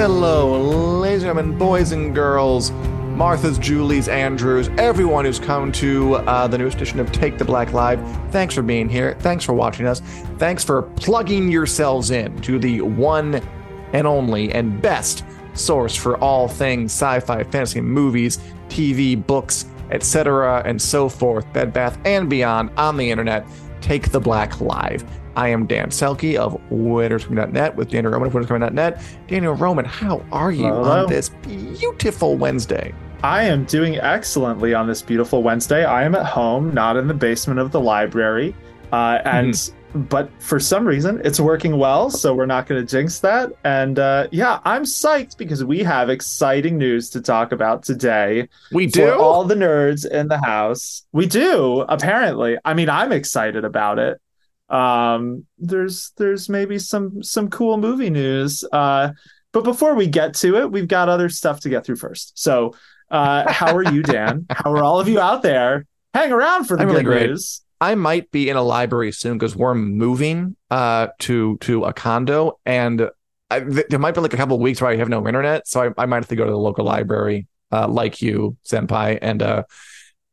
Hello, ladies and gentlemen, boys and girls, Martha's, Julie's, Andrews, everyone who's come to uh, the newest edition of Take the Black Live. Thanks for being here. Thanks for watching us. Thanks for plugging yourselves in to the one and only and best source for all things sci-fi, fantasy, movies, TV, books, etc., and so forth, Bed Bath and beyond on the internet. Take the Black Live. I am Dan Selcke of WintersComing.net with Daniel Roman of WintersComing.net. Daniel Roman, how are you Hello. on this beautiful Wednesday? I am doing excellently on this beautiful Wednesday. I am at home, not in the basement of the library. Uh, and but for some reason it's working well, so we're not going to jinx that. And uh, yeah, I'm psyched because we have exciting news to talk about today. We For do. all the nerds in the house. We do, apparently. I mean, I'm excited about it. Um, there's there's maybe some some cool movie news. Uh, but before we get to it, we've got other stuff to get through first. So uh how are you, Dan? how are all of you out there? Hang around for the I'm good really news. I might be in a library soon because we're moving uh, to to a condo, and I, th- there might be like a couple of weeks where I have no internet, so I, I might have to go to the local library, uh, like you, senpai, and uh,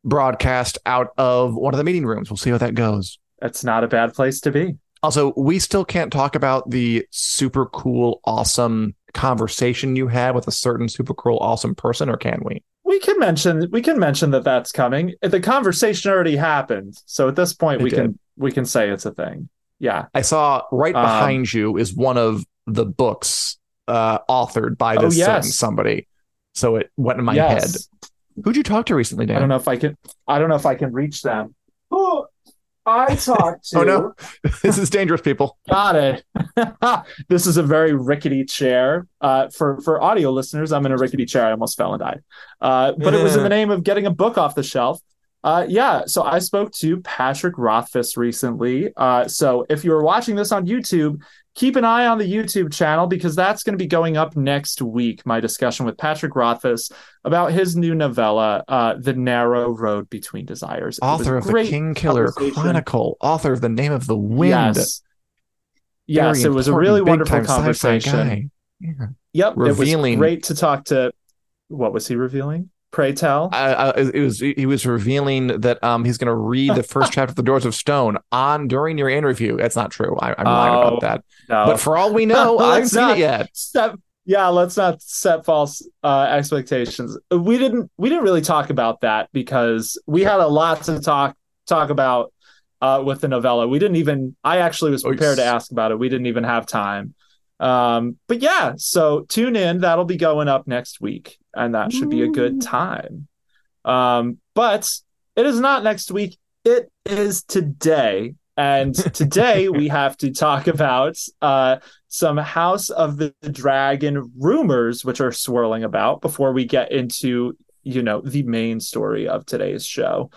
broadcast out of one of the meeting rooms. We'll see how that goes. That's not a bad place to be. Also, we still can't talk about the super cool, awesome conversation you had with a certain super cool, awesome person, or can we? We can mention we can mention that that's coming. The conversation already happened, so at this point It we did. can we can say it's a thing. Yeah. I saw right Um, behind you is one of the books uh, authored by Oh, this certain yes. somebody. So it went in my head. Who'd you talk to recently, Dan? I don't know if I can. I don't know if I can reach them. I talked to. Oh, no. this is dangerous, people. Got it. this is a very rickety chair. Uh, for for audio listeners, I'm in a rickety chair. I almost fell and died. Uh, but it was in the name of getting a book off the shelf. Uh, yeah. So I spoke to Patrick Rothfuss recently. Uh, so if you are watching this on YouTube, keep an eye on the YouTube channel because that's going to be going up next week. My discussion with Patrick Rothfuss about his new novella, uh, "The Narrow Road Between Desires." Author of the Kingkiller. Chronicle, author of The Name of the Wind. Yes. Yes, it was a really wonderful conversation. Yeah. Yep, Revealing- it was great to talk to. What was he revealing? Pray tell. Uh, uh, it was he was revealing that um he's going to read the first chapter of The Doors of Stone on during your interview. That's not true. I, I'm lying Oh, about that. no. But for all we know, I haven't seen not it yet. yeah, let's not set false uh, expectations. We didn't. We didn't really talk about that because we had a lot to talk talk about uh, with the novella. We didn't even. I actually was prepared to ask about it. We didn't even have time. Um, but yeah, so tune in. That'll be going up next week, and that should be a good time. Um, but it is not next week. It is today. And today we have to talk about uh, some House of the Dragon rumors, which are swirling about before we get into, you know, the main story of today's show.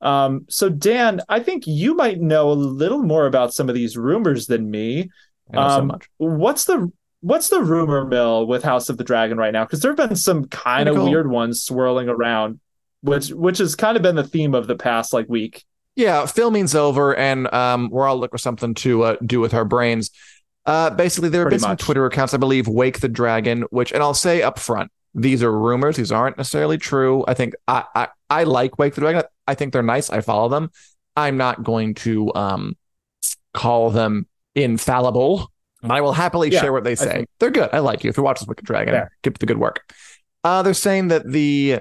Um, so, Dan, I think you might know a little more about some of these rumors than me. Know so Um, much. What's the what's the rumor mill with House of the Dragon right now? Because there have been some kind of weird ones swirling around, which which has kind of been the theme of the past like week. Yeah, filming's over, and um, we're all looking for something to uh, do with our brains. Uh, basically, there have Pretty been some. Twitter accounts, I believe, Wake the Dragon, which, and I'll say up front, these are rumors; these aren't necessarily true. I think I I, I like Wake the Dragon. I think they're nice. I follow them. I'm not going to um call them infallible. I will happily Yeah, share what they say. They're good. I like you. If you watch this Wake the Dragon, Fair. keep the good work. Uh, they're saying that the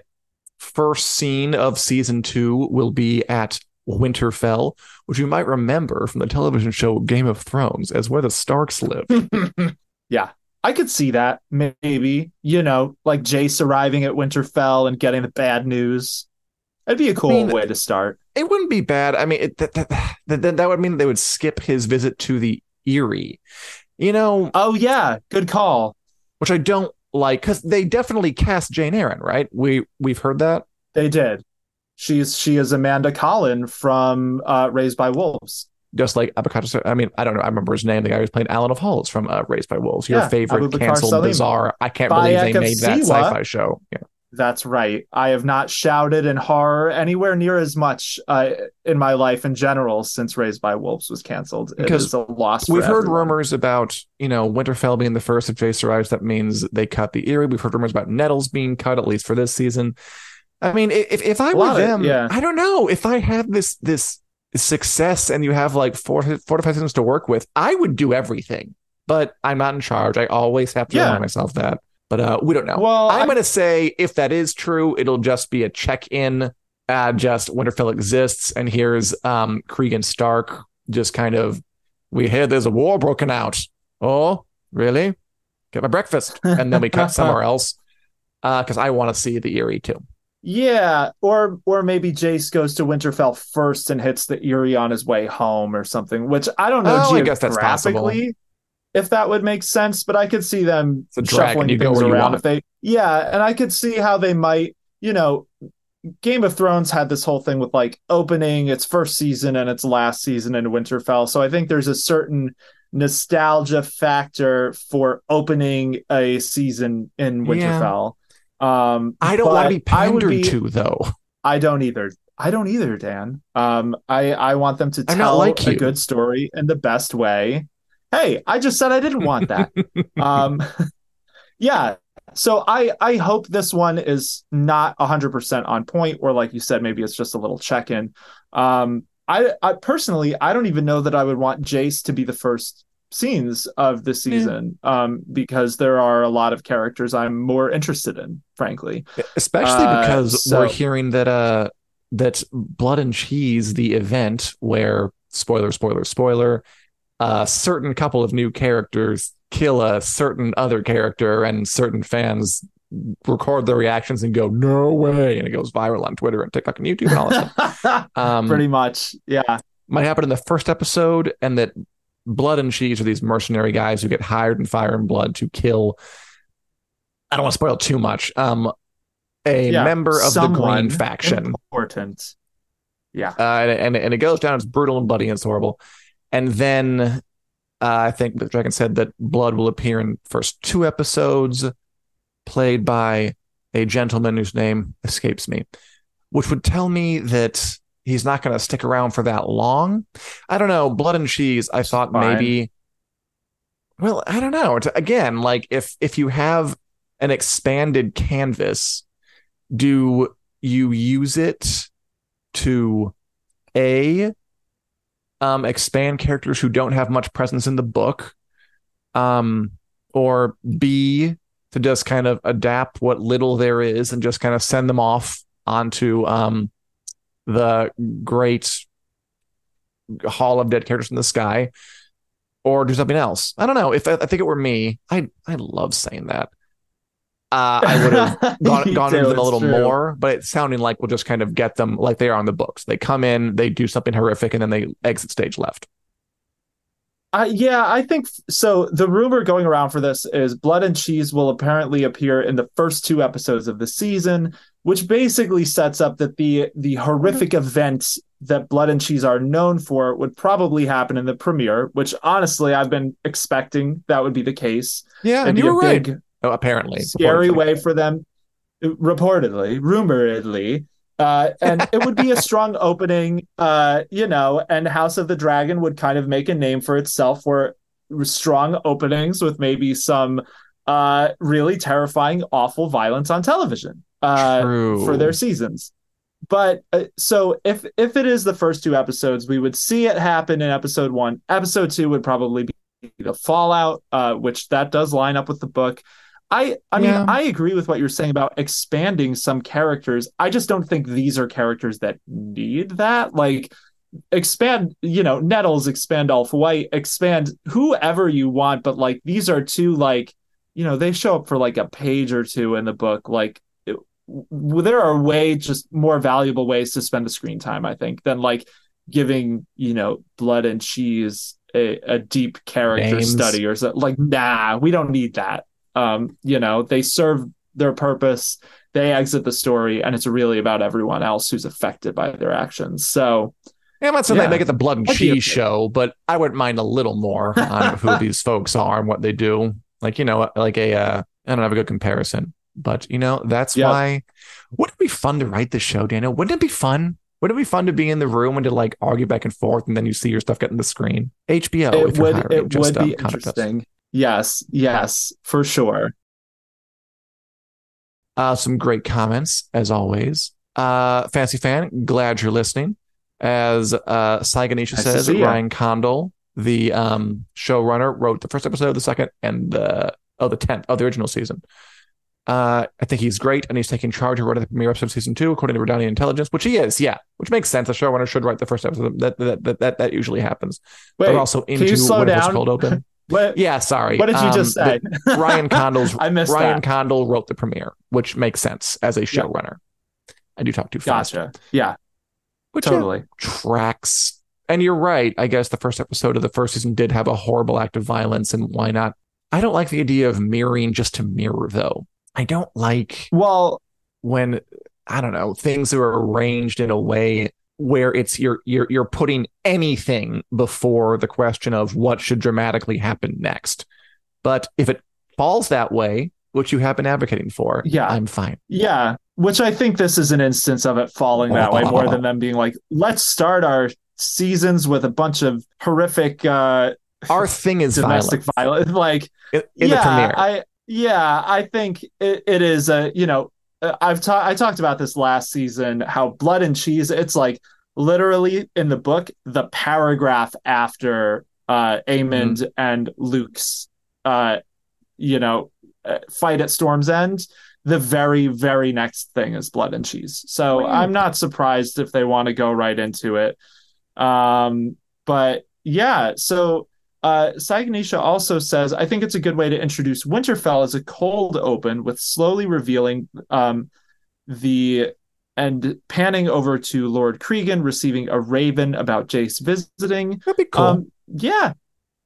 first scene of season two will be at Winterfell, which you might remember from the television show Game of Thrones as where the Starks live. yeah, I could see that. Maybe you know, like Jace arriving at Winterfell and getting the bad news. It'd be a cool mean, way to start. It wouldn't be bad. I mean, it, that, that, that that would mean they would skip his visit to the Eyrie. You know, Oh yeah, good call. which I don't like because they definitely cast Jeyne Arryn, right? We we've heard that. They did. She's she is Amanda Collin from uh, Raised by Wolves. Just like Abubakar, I mean, I don't know. I remember his name. The guy who's playing Alyn of Hull from uh, Raised by Wolves. Your Yeah, favorite Abubakar canceled, Salim. bizarre. I can't Bayek believe they made that sci-fi show. Yeah. That's right. I have not shouted in horror anywhere near as much uh, in my life in general since Raised by Wolves was canceled. Because it is a loss. We've heard everyone. rumors about, you know, Winterfell being the first. If Jace arrives, that means they cut the Eyrie. We've heard rumors about Nettles being cut, at least for this season. I mean, if if I were of- them, yeah. I don't know. If I had this this success and you have like four four to five seasons to work with, I would do everything. But I'm not in charge. I always have to Yeah. remind myself that. But uh, we don't know. Well, I'm I- going to say if that is true, it'll just be a check in. Uh, just Winterfell exists, and here's um, Cregan Stark just kind of, we hear there's a war broken out. Oh, really? Get my breakfast. And then we cut somewhere else because I want to see the Eyrie too. Yeah, or or maybe Jace goes to Winterfell first and hits the Eyrie on his way home or something. Which I don't know Oh, I guess that's possible. Geographically if that would make sense, but I could see them It's a dragon, shuffling you things where around want. if they. Yeah, and I could see how they might. You know, Game of Thrones had this whole thing with like opening its first season and its last season in Winterfell. So I think there's a certain nostalgia factor for opening a season in Yeah. Winterfell. Um, I don't want to be I would pandered be- to, though. I don't either. I don't either, Dan. Um, I I want them to tell like a good story in the best way. Hey, I just said I didn't want that. um, yeah. So I I hope this one is not 100% on point, or like you said, maybe it's just a little check in. Um, I I personally I don't even know that I would want Jace to be the first scenes of the season um because there are a lot of characters I'm more interested in frankly Especially Uh, because so- we're hearing that uh that Blood and Cheese, the event where spoiler, spoiler, spoiler, a certain couple of new characters kill a certain other character, and certain fans record their reactions and go, "No way!" and it goes viral on Twitter and TikTok and YouTube and all that stuff. Um, pretty much yeah might happen in the first episode, and that Blood and Cheese are these mercenary guys who get hired in Fire and Blood to kill. I don't want to spoil too much. Um, a Yeah, member of the Green faction, important yeah uh, and, and and it goes down. It's brutal and bloody and it's horrible. And then uh, I think the dragon said that Blood will appear in first two episodes, played by a gentleman whose name escapes me, which would tell me that he's not going to stick around for that long. I don't know. Blood and Cheese. I thought Fine. maybe. Well, I don't know. Again, like if if you have an expanded canvas, do you use it to a um expand characters who don't have much presence in the book um or b to just kind of adapt what little there is and just kind of send them off onto um the great hall of dead characters in the sky or do something else. I don't know. If i, I think it were me i i love saying that uh, I would have gone, gone into them a little true. more, but it's sounding like we'll just kind of get them like they are on the books. They come in, they do something horrific, and then they exit stage left. Uh, yeah, I think so. The rumor going around for this is Blood and Cheese will apparently appear in the first two episodes of the season, which basically sets up that the the horrific events that Blood and Cheese are known for would probably happen in the premiere. Which honestly, I've been expecting that would be the case. Yeah, and you a were right. big, apparently, scary reportedly. way for them, reportedly, rumoredly. Uh, and it would be a strong opening, uh, you know, and House of the Dragon would kind of make a name for itself for strong openings with maybe some uh, really terrifying, awful violence on television uh, for their seasons. But uh, so if if it is the first two episodes, we would see it happen in episode one. Episode two would probably be the fallout, uh, which that does line up with the book. I I mean Yeah. I agree with what you're saying about expanding some characters. I just don't think these are characters that need that. Like expand, you know, Nettles, expand Ulf White, expand whoever you want, but like these are two like, you know, they show up for like a page or two in the book. Like w- there are way just more valuable ways to spend the screen time, I think, than like giving, you know, blood and cheese a, a deep character Names. study or something. Like, nah, we don't need that. Um, you know, they serve their purpose, they exit the story, and it's really about everyone else who's affected by their actions. So Yeah, I'm not saying Yeah. they make it the blood and I'd cheese show, but I wouldn't mind a little more on who these folks are and what they do. Like, you know, like a, uh, I don't have a good comparison, but you know, that's Yeah. why. Wouldn't it be fun to write this show, Daniel? Wouldn't it be fun? Wouldn't it be fun to be in the room and to like argue back and forth and then you see your stuff getting the screen? HBO, it if you're would hiring, it just, would be contact us. interesting. Yes, yes, for sure. Uh, some great comments as always. Uh, Fancy fan, glad you're listening. As uh, Sai Ganesha Nice says. Ryan Condal, the um, showrunner, wrote the first episode, of the second, and the oh, the tenth of the original season. Uh, I think he's great, and he's taking charge of writing the premiere episode of season two, according to Redanian Intelligence, which he is, yeah, which makes sense. A showrunner should write the first episode. That that that that, that usually happens. Wait, but also into whatever's down? cold open. What, Yeah, sorry. what did you Um, just the- say? Ryan Condal's I missed Ryan that. Condal wrote the premiere, which makes sense as a showrunner. I do talk too fast. Gotcha. Yeah, Which yeah, totally. tracks. And you're right. I guess the first episode of the first season did have a horrible act of violence, and why not? I don't like the idea of mirroring just to mirror, though. I don't like Well, when I don't know things are arranged in a way where it's you're you're you're putting anything before the question of what should dramatically happen next. But if it falls that way, which you have been advocating for, Yeah. I'm fine. yeah, which I think this is an instance of it falling that way more than them being like, let's start our seasons with a bunch of horrific uh Our thing is domestic violence. violence. Like, in, in yeah, the premiere. I yeah, I think it, it is a you know I've talked I talked about this last season how blood and cheese it's like literally in the book the paragraph after uh Aemond Mm-hmm. and Luke's uh you know uh, fight at Storm's End the very very next thing is blood and cheese so Weird. I'm not surprised if they want to go right into it um but yeah so uh, also says, I think it's a good way to introduce Winterfell as a cold open with slowly revealing um, the and panning over to Lord Cregan receiving a raven about Jace visiting. That'd be cool. Um, yeah,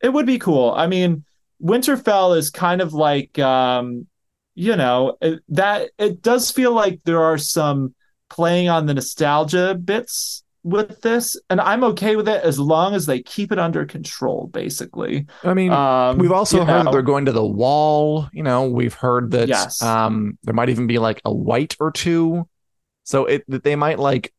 it would be cool. I mean, Winterfell is kind of like, um, you know, it, that it does feel like there are some playing on the nostalgia bits with this, and I'm okay with it as long as they keep it under control. Basically, I mean, um, We've also heard that they're going to the wall. You know, we've heard that Yes. um, there might even be like a white or two. So it that they might like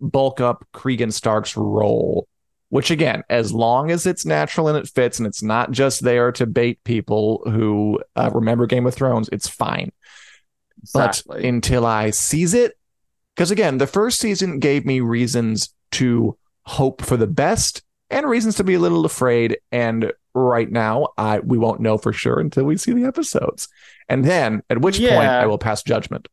bulk up Cregan Stark's role, which again, as long as it's natural and it fits and it's not just there to bait people who uh, remember Game of Thrones, it's fine. exactly. But until I seize it, because again, the first season gave me reasons to hope for the best and reasons to be a little afraid. And right now, I we won't know for sure until we see the episodes, and then at which point I will pass judgment.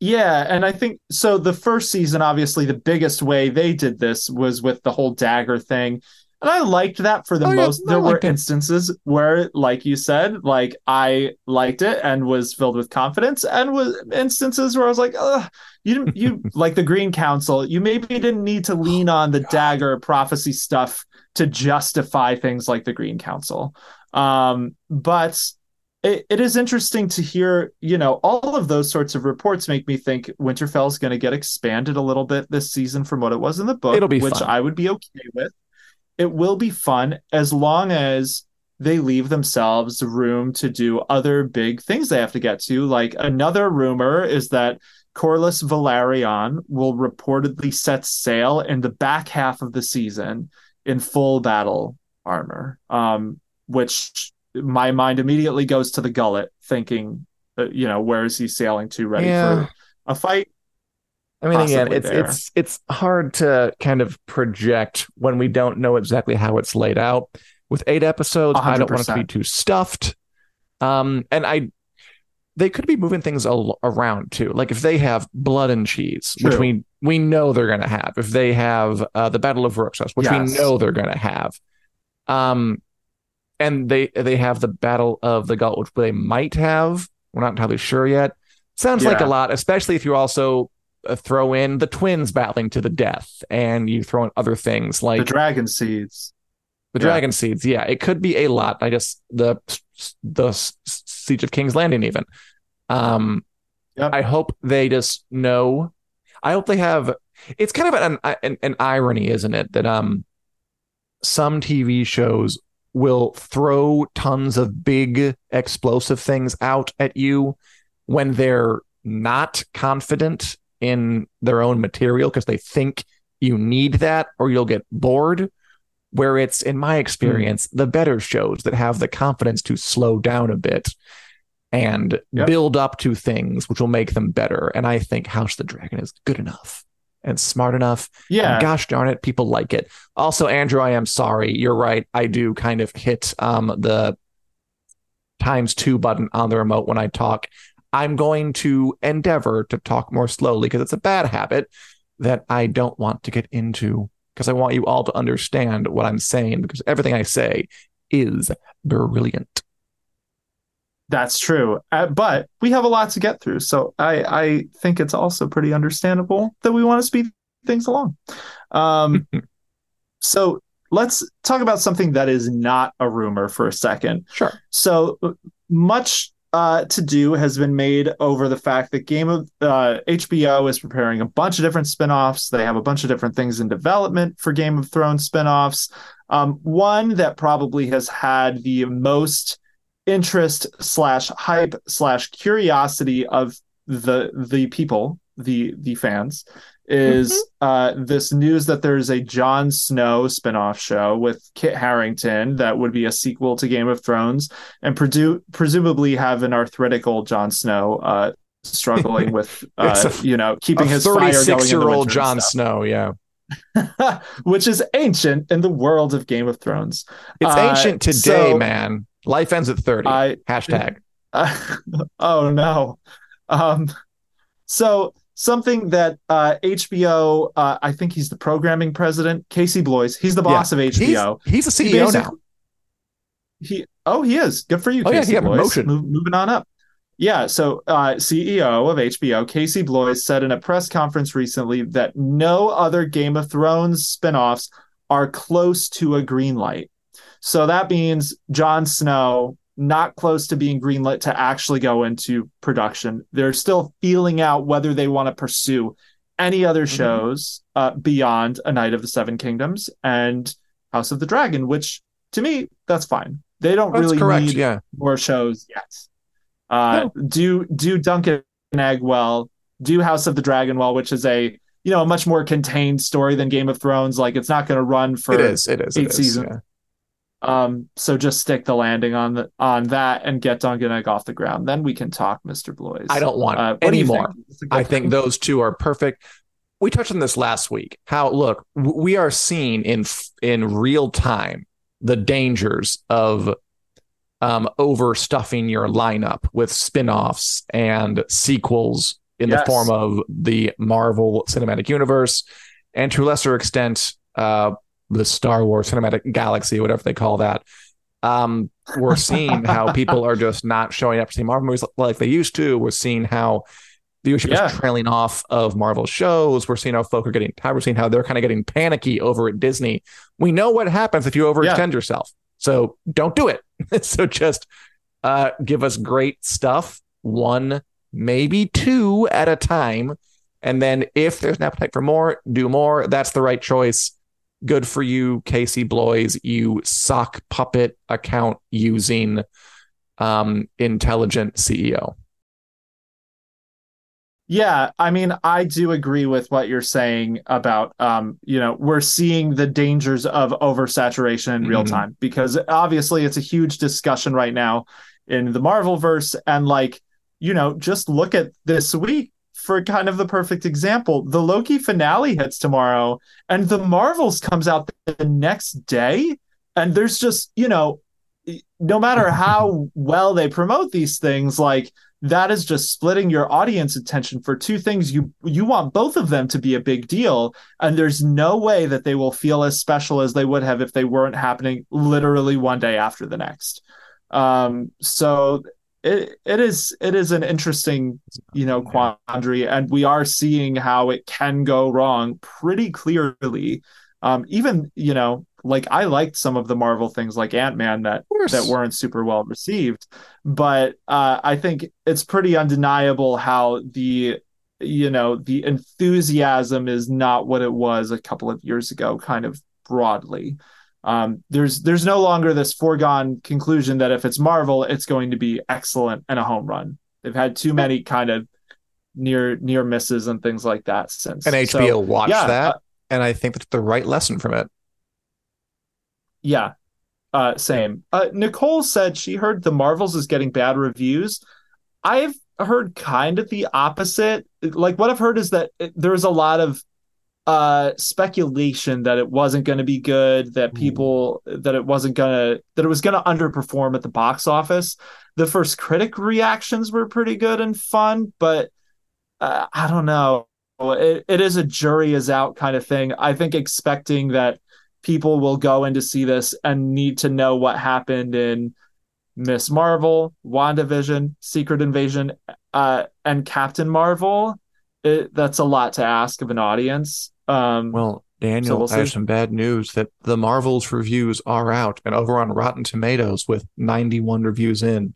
Yeah, and I think so. The first season, obviously, the biggest way they did this was with the whole dagger thing. And I liked that for the Oh, most. I there were it. instances where, like you said, like I liked it and was filled with confidence, and was instances where I was like, Ugh, you didn't, you like the Green Council. You maybe didn't need to lean on the dagger prophecy stuff to justify things like the Green Council. Um, but it, it is interesting to hear, you know, all of those sorts of reports make me think Winterfell is going to get expanded a little bit this season from what it was in the book, It'll be which fun. I would be okay with. It will be fun as long as they leave themselves room to do other big things they have to get to. Like another rumor is that Corlys Velaryon will reportedly set sail in the back half of the season in full battle armor, um, which my mind immediately goes to the gullet, thinking, uh, you know, where is he sailing to, ready Yeah. for a fight? I mean, again, it's there. it's it's hard to kind of project when we don't know exactly how it's laid out. With eight episodes, I don't want to be too stuffed. Um, and I, they could be moving things al- around too. Like if they have blood and cheese, which we we know they're going to have. If they have uh, the Battle of Rook's Rest, which Yes. we know they're going to have. Um, and they they have the Battle of the Gullet, which they might have. We're not entirely sure yet. Sounds like a lot, especially if you also throw in the twins battling to the death and you throw in other things like the dragon seeds. The Yeah. dragon seeds, yeah, it could be a lot. I just the the siege of King's Landing, even. Um, Yep. I hope they just know. I hope they have. It's kind of an, an an irony, isn't it, that um, some TV shows will throw tons of big explosive things out at you when they're not confident in their own material because they think you need that or you'll get bored. Where it's in my experience the better shows that have the confidence to slow down a bit and Yep. build up to things which will make them better. And i think house of the dragon is good enough and smart enough. Yeah. and gosh darn it people like it. Also andrew i am sorry. You're right. I do kind of hit um the times two button on the remote when i talk i'm going to endeavor to talk more slowly because it's a bad habit that i don't want to get into because i want you all to understand what i'm saying because everything i say is brilliant That's true. Uh, but we have a lot to get through. So I, I think it's also pretty understandable that we want to speed things along. Um, so let's talk about something that is not a rumor for a second. sure So uh, much uh, to do has been made over the fact that Game of uh, HBO is preparing a bunch of different spin-offs. They have a bunch of different things in development for Game of Thrones spin-offs. Um, one that probably has had the most interest slash hype slash curiosity of the the people, the the fans, is uh, this news that there's a Jon Snow spin-off show with Kit Harington that would be a sequel to Game of Thrones and predu- presumably have an arthritic old Jon Snow uh, struggling with uh, a- you know keeping a his fire going 36 year old winter Jon. Snow, yeah. which is ancient in the world of Game of Thrones. It's Uh, ancient today, so- man. Life ends at 30. I Hashtag. oh no. Um, so something that uh, HBO, uh, I think he's the programming president, Casey Bloys. He's the boss of HBO. He's, he's a He CEO now. He oh he is good for you. Oh, yeah, Casey he got promotion. Move- moving on up. Yeah, so uh, CEO of HBO, Casey Bloys, said in a press conference recently that no other Game of Thrones spinoffs are close to a green light. So that means Jon Snow not close to being greenlit to actually go into production. They're still feeling out whether they want to pursue any other Mhm. shows uh, beyond A Knight of the Seven Kingdoms and House of the Dragon, which to me that's fine. They don't That's really correct. need Yeah. more shows yet. Uh, Do do Dunk and Egg well, do House of the Dragon well, which is a you know a much more contained story than Game of Thrones. Like it's not going to run for It is. It is. eight is, seasons. yeah. Um, so just stick the landing on the on that and get Dunk and Egg off the ground. Then we can talk, Mr. Bloys. I don't want Uh, any more. think? I think those two are perfect. We touched on this last week. How look, we are seeing in in real time the dangers of um, overstuffing your lineup with spin-offs and sequels in Yes. the form of the Marvel Cinematic Universe, and to a lesser extent, uh, the Star Wars Cinematic Galaxy, whatever they call that. Um, we're seeing how people are just not showing up to see Marvel movies like they used to. We're seeing how viewership Yeah. is trailing off of Marvel shows. We're seeing how folk are getting tired. We're seeing how they're kind of getting panicky over at Disney. We know what happens if you overextend yourself. So don't do it. so just uh, give us great stuff, one, maybe two at a time. And then if there's an appetite for more, do more. That's the right choice. Good for you, Casey Bloys, you sock puppet account using um, intelligent CEO. Yeah, I mean, I do agree with what you're saying about, um, you know, we're seeing the dangers of oversaturation in real Mhm. time because obviously it's a huge discussion right now in the Marvel verse. And like, you know, just look at this week for kind of the perfect example. The Loki finale hits tomorrow and the Marvels comes out the next day. And there's just, you know, no matter how well they promote these things, like, that is just splitting your audience attention for two things you you want both of them to be a big deal and there's no way that they will feel as special as they would have if they weren't happening literally one day after the next um so it it is it is an interesting you know quandary and we are seeing how it can go wrong pretty clearly. Um even you know like i liked some of the marvel things like ant-man that that weren't super well received but uh i think it's pretty undeniable how the you know the enthusiasm is not what it was a couple of years ago kind of broadly um, there's there's no longer this foregone conclusion that if it's Marvel, it's going to be excellent and a home run. They've had too many kind of near near misses and things like that since. And HBO so, watched yeah, that, uh, and I think that's the right lesson from it. Yeah, uh, same. Uh, Nicole said she heard the Marvels is getting bad reviews. I've heard kind of the opposite. Like what I've heard is that it, there's a lot of uh speculation that it wasn't going to be good that people mm. that it wasn't going to that it was going to underperform at the box office. The first critic reactions were pretty good and fun but uh, i don't know. It, it is a jury is out kind of thing. I think expecting that people will go in to see this and need to know what happened in miss marvel wandavision secret invasion uh, and captain marvel it, that's a lot to ask of an audience um, well, Daniel, so we'll I have some bad news that the Marvels reviews are out, and over on Rotten Tomatoes with 91 reviews in,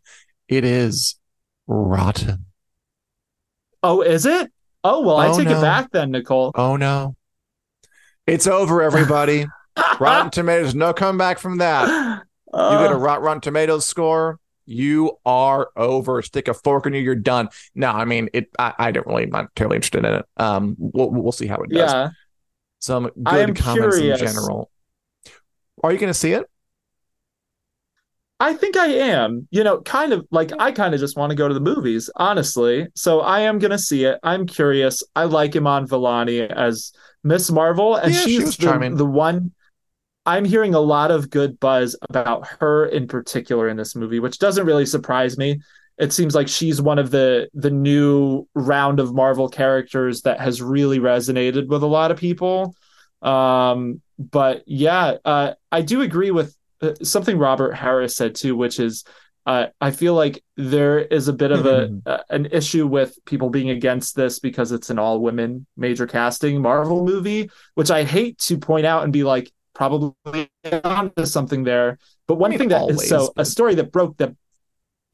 it is rotten. Oh, is it? Oh well, I oh, take no. it back then, Nicole. Oh no, it's over, everybody. Rotten Tomatoes, no comeback from that. Uh, you get a uh. Rotten Tomatoes score, you are over. Stick a fork in you, you're done. No, I mean it. I, I don't really, I'm not terribly interested in it. Um, we'll we'll see how it does. Yeah some good comments curious. in general. Are you going to see it? I think I am. You know, kind of like I kind of just want to go to the movies, honestly. So I am going to see it. I'm curious. I like Iman Vellani as Miss Marvel, and yeah, she's she the, the one. I'm hearing a lot of good buzz about her in particular in this movie, which doesn't really surprise me. It seems like she's one of the the new round of Marvel characters that has really resonated with a lot of people. Um, but yeah, uh, I do agree with uh, something Robert Harris said too, which is uh, I feel like there is a bit of a, a, an issue with people being against this because it's an all women major casting Marvel movie, which I hate to point out and be like probably onto something there. But one I mean, thing that always, so but... a story that broke the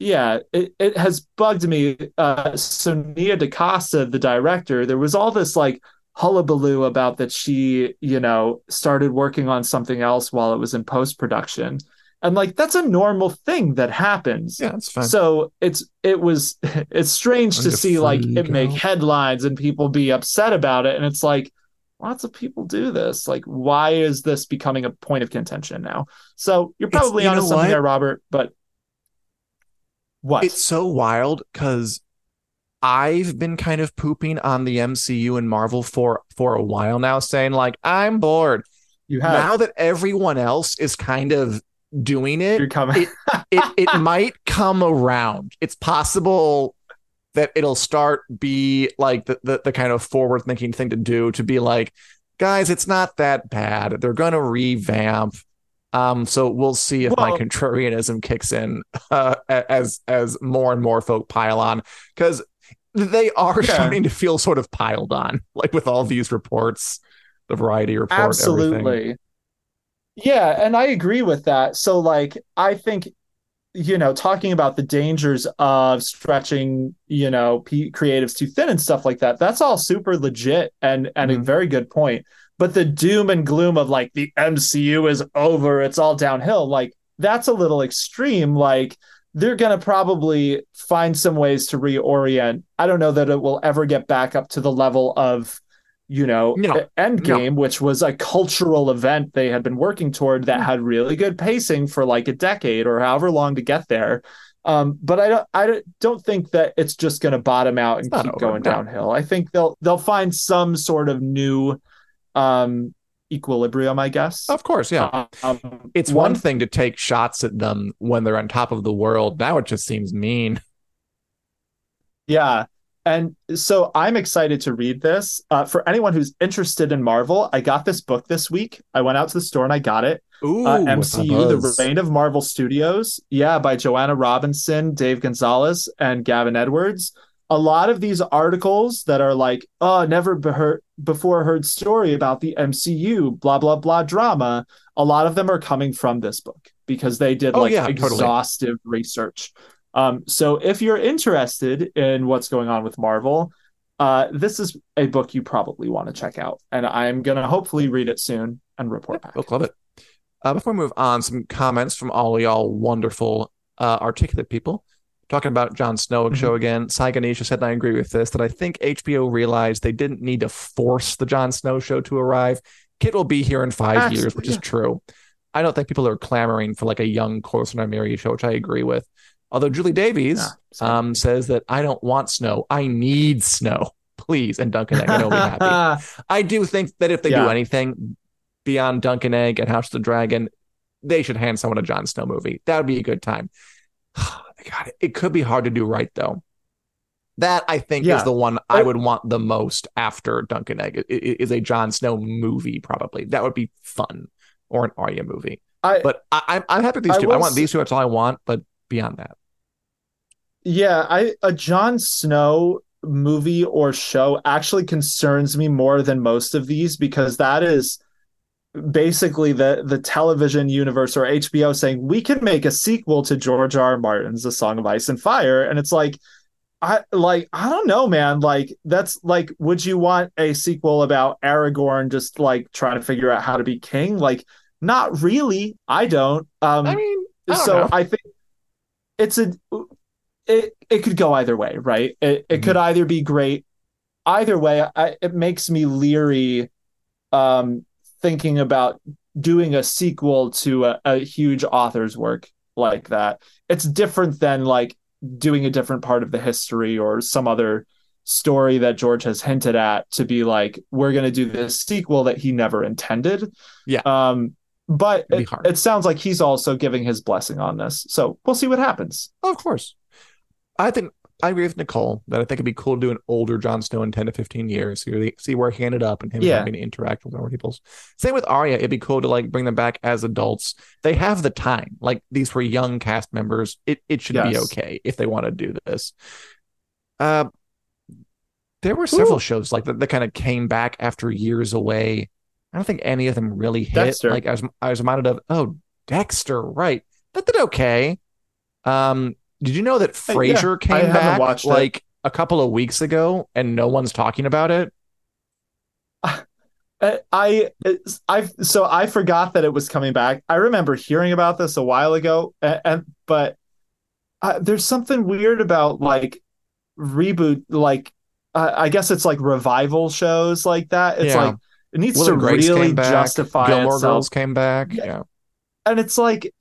yeah, it, it has bugged me. Uh, so Nia DaCosta, the director, there was all this like hullabaloo about that she, you know, started working on something else while it was in post production. And like that's a normal thing that happens. Yeah, it's fine. So it's it was it's strange to see like it make headlines and people be upset about it. And it's like lots of people do this. Like, why is this becoming a point of contention now? So you're probably onto something what? there, Robert. But what? It's so wild because I've been kind of pooping on the MCU and Marvel for for a while now, saying like I'm bored. You have now that everyone else is kind of doing it. You're coming. it, it, it might come around. It's possible that it'll start be like the, the, the kind of forward thinking thing to do to be like, guys, it's not that bad. They're gonna revamp. Um, so we'll see if well, my contrarianism kicks in uh, as as more and more folk pile on because they are yeah. starting to feel sort of piled on, like with all these reports, the variety report. Absolutely. Everything. Yeah, and I agree with that. So, like, I think, you know, talking about the dangers of stretching, you know, p- creatives too thin and stuff like that, that's all super legit and and mm-hmm. a very good point. But the doom and gloom of like the MCU is over, it's all downhill, like that's a little extreme. Like, they're going to probably find some ways to reorient. I don't know that it will ever get back up to the level of, you know, no. Endgame, no. which was a cultural event they had been working toward that had really good pacing for like a decade or however long to get there. Um, but I don't, I don't think that it's just going to bottom out and keep going no. downhill. I think they'll they'll find some sort of new um, equilibrium, I guess. Of course, yeah. Um, it's one, one thing to take shots at them when they're on top of the world. Now it just seems mean. Yeah. and so I'm excited to read this. Uh, for anyone who's interested in Marvel, I got this book this week. I went out to the store and I got it. Ooh, uh, MCU, The Reign of Marvel Studios. Yeah, by Joanna Robinson, Dave Gonzalez, and Gavin Edwards. A lot of these articles that are like, oh, never be heard, before heard story about the MCU, blah, blah, blah drama. A lot of them are coming from this book because they did Oh, like yeah, totally. exhaustive research. Um, so if you're interested in what's going on with Marvel, uh, this is a book you probably want to check out. And I'm going to hopefully read it soon and report back. Book Oh, love it. Uh, before we move on, some comments from all y'all wonderful, uh, articulate people. Talking about Jon Snow Mhm. show again. Sai Ganesha said, and I agree with this, that I think HBO realized they didn't need to force the Jon Snow show to arrive. Kit will be here in five Actually, years, which is true. I don't think people are clamoring for like a young Corson and Mary show, which I agree with. Although Julie Davies Yeah, um, says that I don't want snow. I need snow. Please. And Dunk and Egg, I know be happy. I do think that if they do anything beyond Dunk and Egg and House of the Dragon, they should hand someone a Jon Snow movie. That would be a good time. God, it could be hard to do right though. That I think Yeah. is the one I would want the most after Dunk and Egg. Is a Jon Snow movie probably. That would be fun, or an Arya movie. I, But I, I'm I'm happy with these I two. I want these two. That's all I want. But beyond that, Yeah, I a Jon Snow movie or show actually concerns me more than most of these because that is basically the the television universe or HBO saying we can make a sequel to George R. R. Martin's The Song of Ice and Fire and it's like I like I don't know man like that's like would you want a sequel about Aragorn just like trying to figure out how to be king like not really I don't um I mean, I don't so know. I think it's a it it could go either way, right? It it Mhm. could either be great. Either way, I, it makes me leery um thinking about doing a sequel to a, a huge author's work like that. It's different than like doing a different part of the history or some other story that George has hinted at to be like we're going to do this sequel that he never intended. Yeah. Um but it, it sounds like he's also giving his blessing on this. So we'll see what happens. Of course. I think I agree with Nicole that I think it'd be cool to do an older Jon Snow in 10 to 15 years. See, where they- see where he ended up and him Yeah. having to interact with other people. Same with Arya. It'd be cool to like bring them back as adults. They have the time. Like these were young cast members. It it should be okay if they want to do this. Uh, there were several Ooh. shows like that that kind of came back after years away. I don't think any of them really hit. Dexter. Like I was I was reminded of oh Dexter, right? That did okay. Um, did you know that Uh, yeah, Frasier came back watched it. like a couple of weeks ago and no one's talking about it? Uh, I I so I forgot that it was coming back. I remember hearing about this a while ago, and, and but uh, there's something weird about like reboot, like uh, I guess it's like revival shows like that. It's Yeah. like it needs Will to really came back. justify Gilmore itself, Girls came back. Yeah. Yeah. and it's like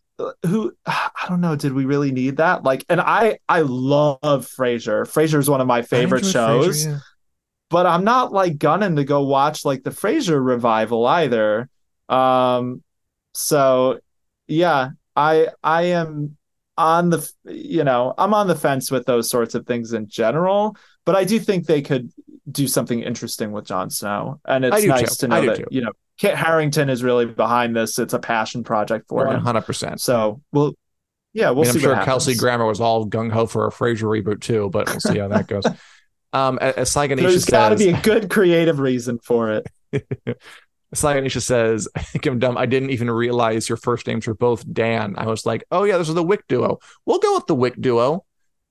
who I don't know. Did we really need that? Like, and I I love Frasier. Frasier is one of my favorite shows Frasier, yeah. but I'm not like gunning to go watch like the Frasier revival either. Um, so yeah, I I am on the you know I'm on the fence with those sorts of things in general, but I do think they could do something interesting with Jon Snow, and it's nice too. to know do that too. you know Kit Harington is really behind this. It's a passion project for him. 100%. So we'll yeah we'll I'm see sure Kelsey. Grammer was all gung ho for a Frasier reboot too, but we'll see how that goes. Um, as Sai Ganesha There's got to be a good creative reason for it. Sai Ganesha says, I think I'm dumb. I didn't even realize your first names were both Dan. I was like, oh yeah, this is the WiC duo. We'll go with the WiC duo.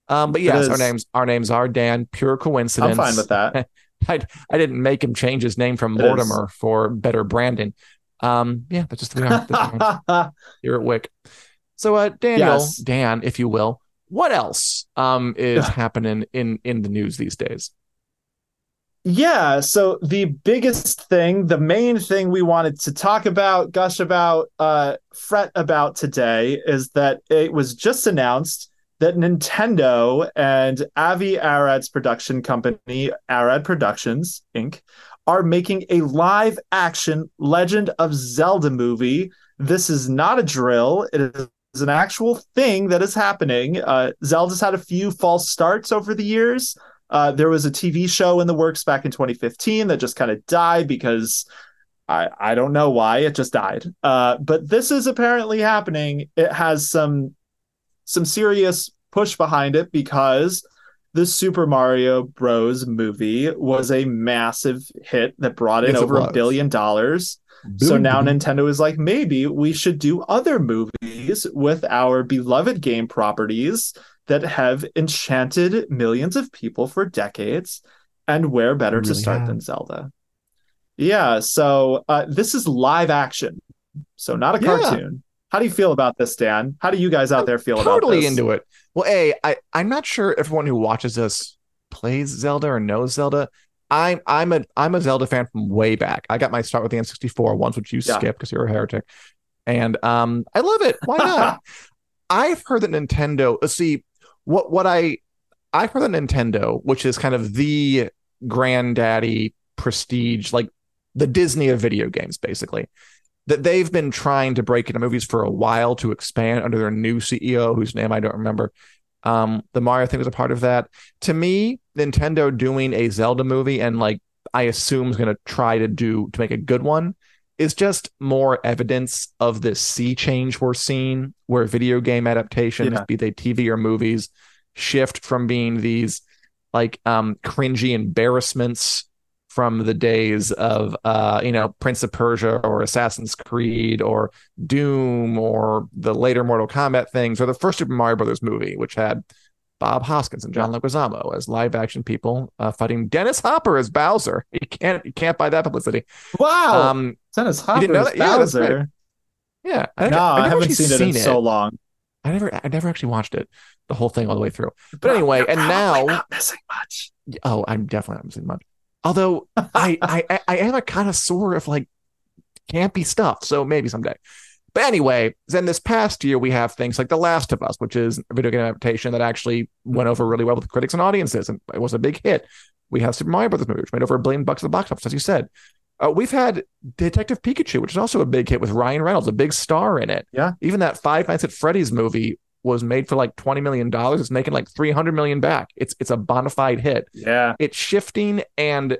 Um, but yes, our names our names are Dan. Pure coincidence. I'm fine with that. I I didn't make him change his name from It is. Mortimer for better branding. Um, yeah, that's just the way we are. That's the way we are here at WiC. So uh Daniel, Yes. Dan, if you will, what else um is happening in in the news these days? Yeah, so the biggest thing, the main thing we wanted to talk about, gush about, uh, fret about today is that it was just announced that Nintendo and Avi Arad's production company, Arad Productions Inc., are making a live action Legend of Zelda movie. This is not a drill, it is an actual thing that is happening. Uh, Zelda's had a few false starts over the years Uh, there was a TV show in the works back in 2015 that just kind of died because I, I don't know why it just died. Uh, but this is apparently happening. It has some some serious push behind it because the Super Mario Bros. movie was a massive hit that brought in Yes, over a billion dollars. So now Nintendo is like, maybe we should do other movies with our beloved game properties that have enchanted millions of people for decades. And where better to start have. than Zelda? Yeah, so uh, this is live action, so not a Yeah. cartoon. How do you feel about this, Dan? How do you guys out there feel about this? totally into it. Well, a I I'm not sure everyone who watches this plays Zelda or knows Zelda. I'm I'm a I'm a Zelda fan from way back. I got my start with the N64 ones, which you Yeah. skipped because you're a heretic, and um I love it. Why not? I've heard that Nintendo. See what what I I've heard that Nintendo, which is kind of the granddaddy prestige, like the Disney of video games, basically. That they've been trying to break into movies for a while to expand under their new CEO, whose name I don't remember. Um, the Mario thing was a part of that. To me, Nintendo doing a Zelda movie and like I assume is going to try to do to make a good one is just more evidence of this sea change we're seeing where video game adaptations, Yeah. be they TV or movies, shift from being these like um cringy embarrassments from the days of uh you know Prince of Persia or Assassin's Creed or Doom or the later Mortal Kombat things or the first Super Mario Brothers movie which had Bob Hoskins and John Leguizamo as live action people uh, fighting Dennis Hopper as Bowser. You can't you can't buy that publicity. Wow, Um Dennis Hopper as? Yeah, that's right. Bowser. yeah, No, I, never haven't seen it in so long. I never I never actually watched it the whole thing all the way through. But anyway, and now not missing much. Oh, I'm definitely not missing much. Although I, I I am a connoisseur of like campy stuff, so maybe someday. But anyway, then this past year we have things like The Last of Us, which is a video game adaptation that actually went over really well with critics and audiences, and it was a big hit. We have Super Mario Brothers movie, which made over a billion bucks at the box office, as you said. Uh, we've had Detective Pikachu, which is also a big hit with Ryan Reynolds, a big star in it. Yeah. Even that Five Nights at Freddy's movie was made for like twenty million dollars. It's making like three hundred million back. It's it's a bona fide hit Yeah, it's shifting and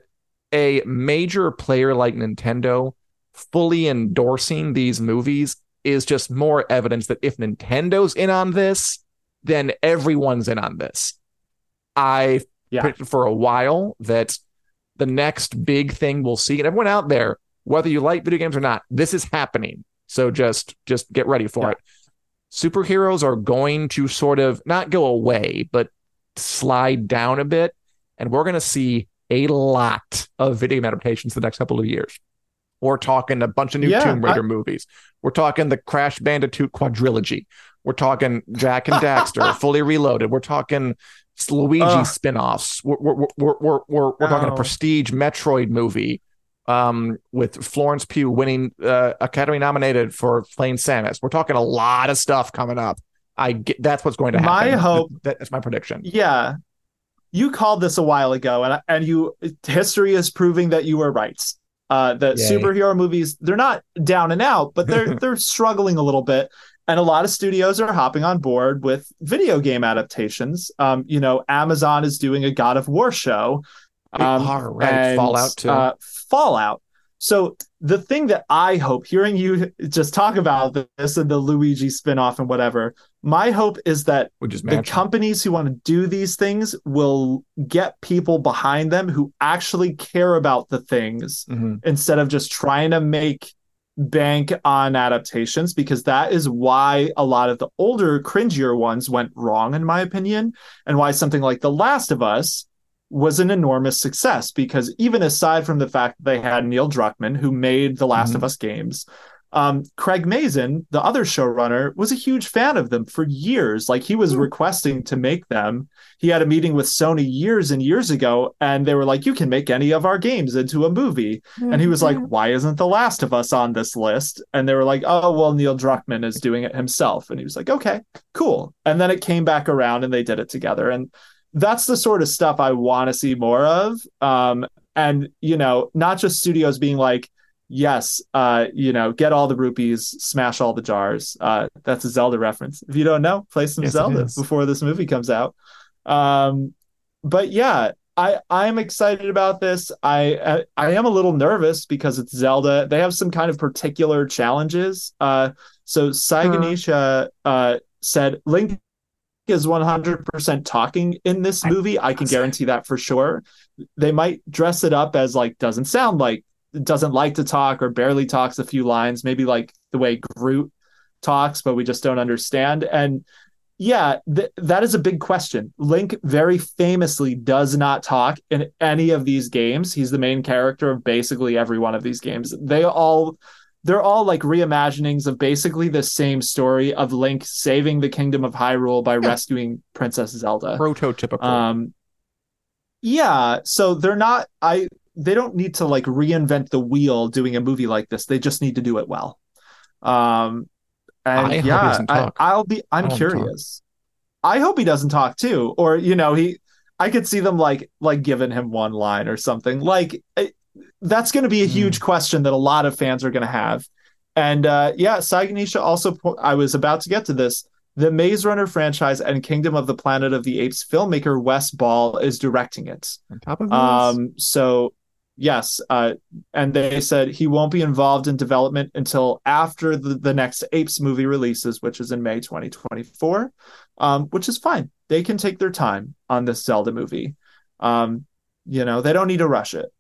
a major player like Nintendo fully endorsing these movies is just more evidence that if Nintendo's in on this, then everyone's in on this. I Yeah. predicted for a while that the next big thing we'll see, and everyone out there, whether you like video games or not, this is happening. So just just get ready for Yeah. it. Superheroes are going to sort of not go away, but slide down a bit, and we're going to see a lot of video game adaptations the next couple of years. We're talking a bunch of new Yeah, Tomb Raider I- movies. We're talking the Crash Bandicoot quadrilogy. We're talking Jack and Daxter fully reloaded. We're talking Luigi Ugh. spin-offs. We're we're we're we're, we're, we're talking a prestige Metroid movie um, with Florence Pugh winning uh, Academy nominated for playing Samus. We're talking a lot of stuff coming up. I get that's what's going to happen. My hope- That- that's my prediction. yeah. You called this a while ago, and and you history is proving that you were right. Uh, the Yay. superhero movies they're not down and out, but they're they're struggling a little bit, and a lot of studios are hopping on board with video game adaptations. Um, you know, Amazon is doing a God of War show. Um, All right, and, Fallout too. Uh, Fallout. So the thing that I hope, hearing you just talk about this and the Luigi spinoff and whatever, my hope is that the companies who want to do these things will get people behind them who actually care about the things Mhm. instead of just trying to make bank on adaptations because that is why a lot of the older cringier ones went wrong in my opinion and why something like The Last of Us was an enormous success because even aside from the fact that they had Neil Druckmann who made The Last Mhm. of Us games um, Craig Mazin, the other showrunner, was a huge fan of them for years. Like he was Hmm. requesting to make them. He had a meeting with Sony years and years ago, and they were like, "You can make any of our games into a movie." And he was like, "Why isn't The Last of Us on this list?" And they were like, "Oh, well, Neil Druckmann is doing it himself." And he was like, "Okay, cool." And then it came back around, and they did it together. And that's the sort of stuff I want to see more of. Um, and you know, not just studios being like, "Yes, uh, you know, get all the rupees, smash all the jars." Uh, that's a Zelda reference. If you don't know, play some Yes, Zelda before this movie comes out. Um, but yeah, I I'm excited about this. I I am a little nervous because it's Zelda. They have some kind of particular challenges. Uh, so Sai Ganesha uh, said Link is 100% talking in this movie. I can guarantee that for sure. They might dress it up as like doesn't sound like doesn't like to talk or barely talks a few lines, maybe like the way Groot talks, but we just don't understand. And yeah, th- that is a big question. Link very famously does not talk in any of these games. He's the main character of basically every one of these games. They all they're all like reimaginings of basically the same story of Link saving the kingdom of Hyrule by yeah. rescuing Princess Zelda. Prototypical. Um yeah, so they're not I they don't need to like reinvent the wheel doing a movie like this. They just need to do it well. Um and I yeah, I, will be. I'm curious. I hope he doesn't talk too, or you know, he. I could see them like like giving him one line or something. Like it, that's going to be a huge mm. question that a lot of fans are going to have. And uh, yeah, Sai Ganesha also. I was about to get to this. The Maze Runner franchise and Kingdom of the Planet of the Apes filmmaker Wes Ball is directing it. On top of this, um, so yes, uh, and they said he won't be involved in development until after the, the next Apes movie releases, which is in May 2024, um, which is fine. They can take their time on this Zelda movie. Um, you know, they don't need to rush it.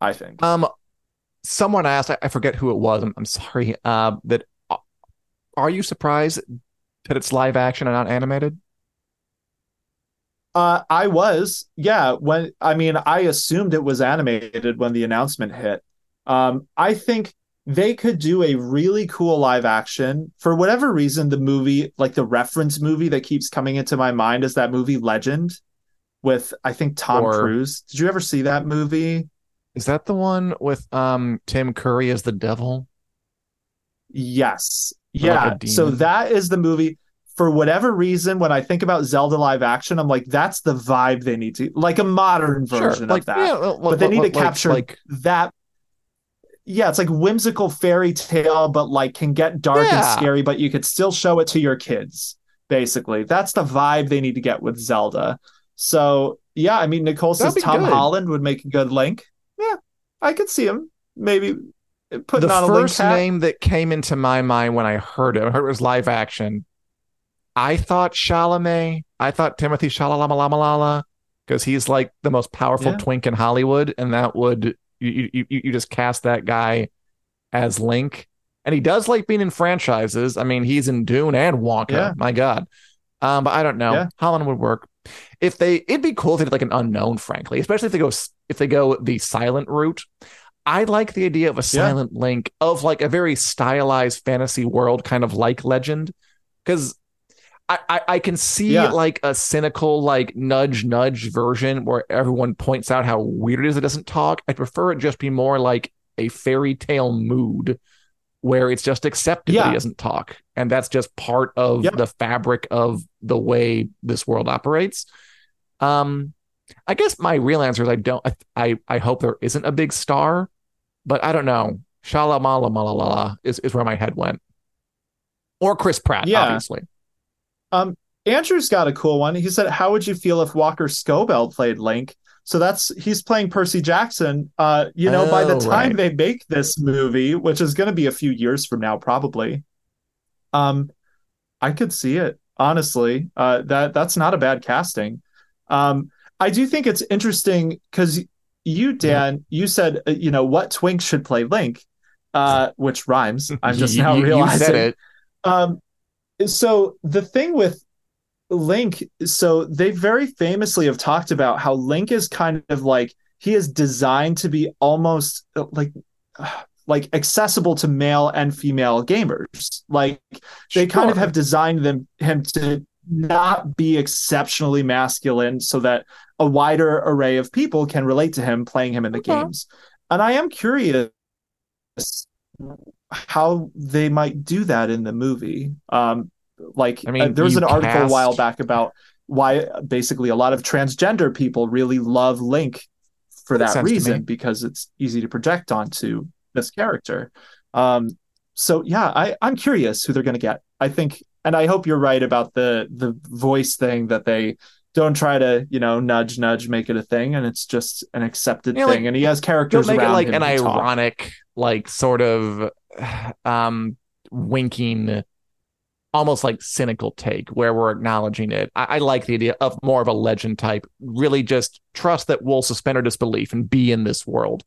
Yeah, I think. Um, someone asked, I, I forget who it was. I'm, I'm sorry. Uh, that uh, are you surprised that it's live action and not animated? Uh, I was, yeah. When I mean, I assumed it was animated when the announcement hit. Um, I think they could do a really cool live action for whatever reason. The movie, like the reference movie that keeps coming into my mind, is that movie Legend with I think Tom or, Cruise. Did you ever see that movie? Is that the one with um Tim Curry as the devil? Yes. Yeah. Like so that is the movie for whatever reason, when I think about Zelda live action, I'm like, that's the vibe they need to like a modern version sure, like, of that. Yeah, well, but they need to capture like, that. Yeah, it's like whimsical fairy tale, but like can get dark yeah. and scary, but you could still show it to your kids. Basically, that's the vibe they need to get with Zelda. So yeah, I mean, Nicole says Tom good. Holland would make a good Link. Yeah, I could see him maybe putting the on a first name that came into my mind when I heard it, I heard it was live action I thought Chalamet, I thought Timothy Shalalama because he's like the most powerful yeah. twink in Hollywood, and that would you, you you just cast that guy as Link, and he does like being in franchises. I mean, he's in Dune and Wonka. Yeah. My God, um, but I don't know. Yeah. Holland would work if they. It'd be cool if they did like an unknown, frankly, especially if they go if they go the silent route. I like the idea of a silent yeah. link of like a very stylized fantasy world, kind of like Legend, because I, I, can see yeah. like a cynical like nudge nudge version where everyone points out how weird it is it doesn't talk. I prefer it just be more like a fairy tale mood where it's just accepted yeah. that he doesn't talk. And that's just part of yep. the fabric of the way this world operates. Um I guess my real answer is I don't I I hope there isn't a big star, but I don't know. Shalamala malala is, is where my head went. Or Chris Pratt, yeah. obviously. Um, Andrew's got a cool one. He said, "How would you feel if Walker Scobell played Link?" So that's he's playing Percy Jackson. Uh, you know, oh, by the oh, time right. they make this movie, which is going to be a few years from now, probably, um, I could see it honestly. Uh, that that's not a bad casting. Um, I do think it's interesting because you, Dan, you said uh, you know what twink should play Link, uh, which rhymes. I'm just now realizing. it. Um, so the thing with Link, so they very famously have talked about how Link is kind of like he is designed to be almost uh, like like accessible to male and female gamers. Like they sure. kind of have designed them him to not be exceptionally masculine so that a wider array of people can relate to him playing him in the okay. games. And I am curious how they might do that in the movie. Um, like, I mean, uh, there was an article cast... a while back about why basically a lot of transgender people really love Link for that, that reason because it's easy to project onto this character. Um, so yeah, I, I'm curious who they're going to get. I think, and I hope you're right about the the voice thing that they don't try to you know nudge nudge make it a thing and it's just an accepted Yeah, thing like, and he has characters Don't make it like an who talk. ironic, like sort of um winking almost like cynical take where we're acknowledging it. I, I like the idea of more of a legend type. Really just trust that we'll suspend our disbelief and be in this world.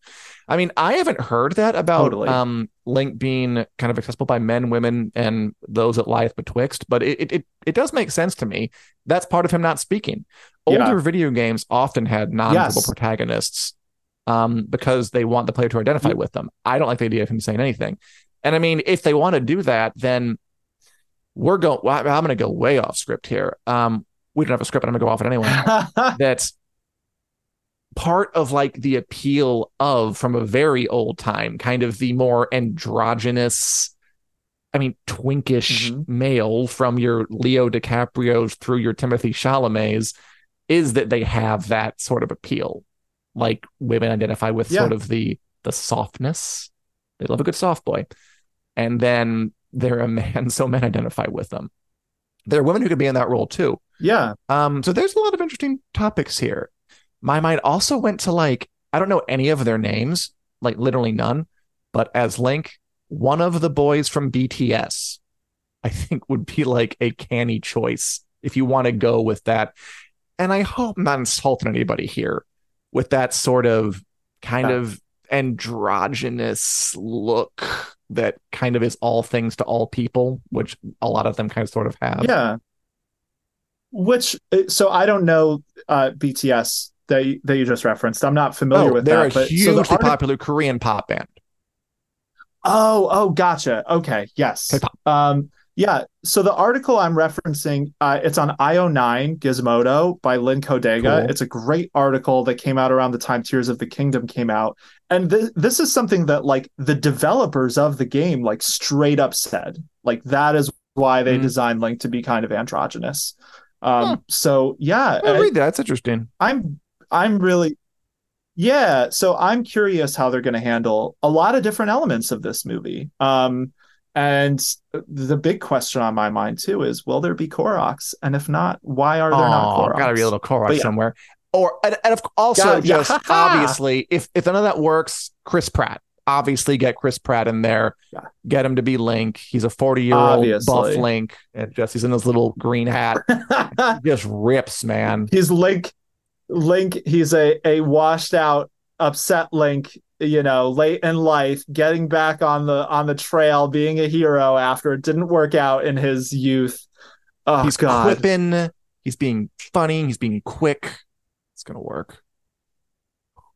I mean, I haven't heard that about Totally. um Link being kind of accessible by men, women, and those that lieth betwixt, but it it, it, does make sense to me. That's part of him not speaking. Yeah. Older video games often had non-verbal Yes. protagonists um, because they want the player to identify Yeah. with them. I don't like the idea of him saying anything. And I mean, if they want to do that, then we're going. Well, I'm going to go way off script here. Um, we don't have a script, but I'm going to go off it anyway. That's part of like the appeal of from a very old time, kind of the more androgynous. I mean, twinkish Mhm. male from your Leo DiCaprio's through your Timothy Chalamet's is that they have that sort of appeal. Like women identify with Yeah. sort of the the softness. They love a good soft boy. And then they're a man, so men identify with them. There are women who could be in that role too. yeah Um, so there's a lot of interesting topics here. My mind also went to like, I don't know any of their names, like literally none, but as Link, one of the boys from BTS, I think would be like a canny choice if you want to go with that. And I hope I'm not insulting anybody here with that sort of kind of androgynous look that kind of is all things to all people, which a lot of them kind of sort of have. yeah which uh, so i don't know uh bts that you, that you just referenced i'm not familiar Oh, with they're that a but so hugely the arti- popular Korean pop band. Oh, oh, gotcha. Okay, yes. K-pop. Um, yeah. So the article I'm referencing, uh, it's on IO9 Gizmodo by Lynn Codega. Cool. It's a great article that came out around the time Tears of the Kingdom came out, and th- this is something that like the developers of the game like straight up said, like that is why they Mhm. designed Link to be kind of androgynous. Um, Huh. so yeah, I I- read that. That's interesting. I'm I'm really yeah, so I'm curious how they're going to handle a lot of different elements of this movie. Um and the big question on my mind too is will there be Koroks and if not why are there not Oh, Koroks? gotta be a little Korok yeah. somewhere. Or and, and of, also Gotta- yeah. just obviously, if if none of that works, Chris Pratt. Obviously, get Chris Pratt in there. Yeah. Get him to be Link. He's a forty year old buff Link, and just he's in his little green hat. Just rips, man. he's Link Link he's a a washed out upset Link you know late in life getting back on the on the trail being a hero after it didn't work out in his youth oh he's god quipping. He's being funny. He's being quick. It's gonna work.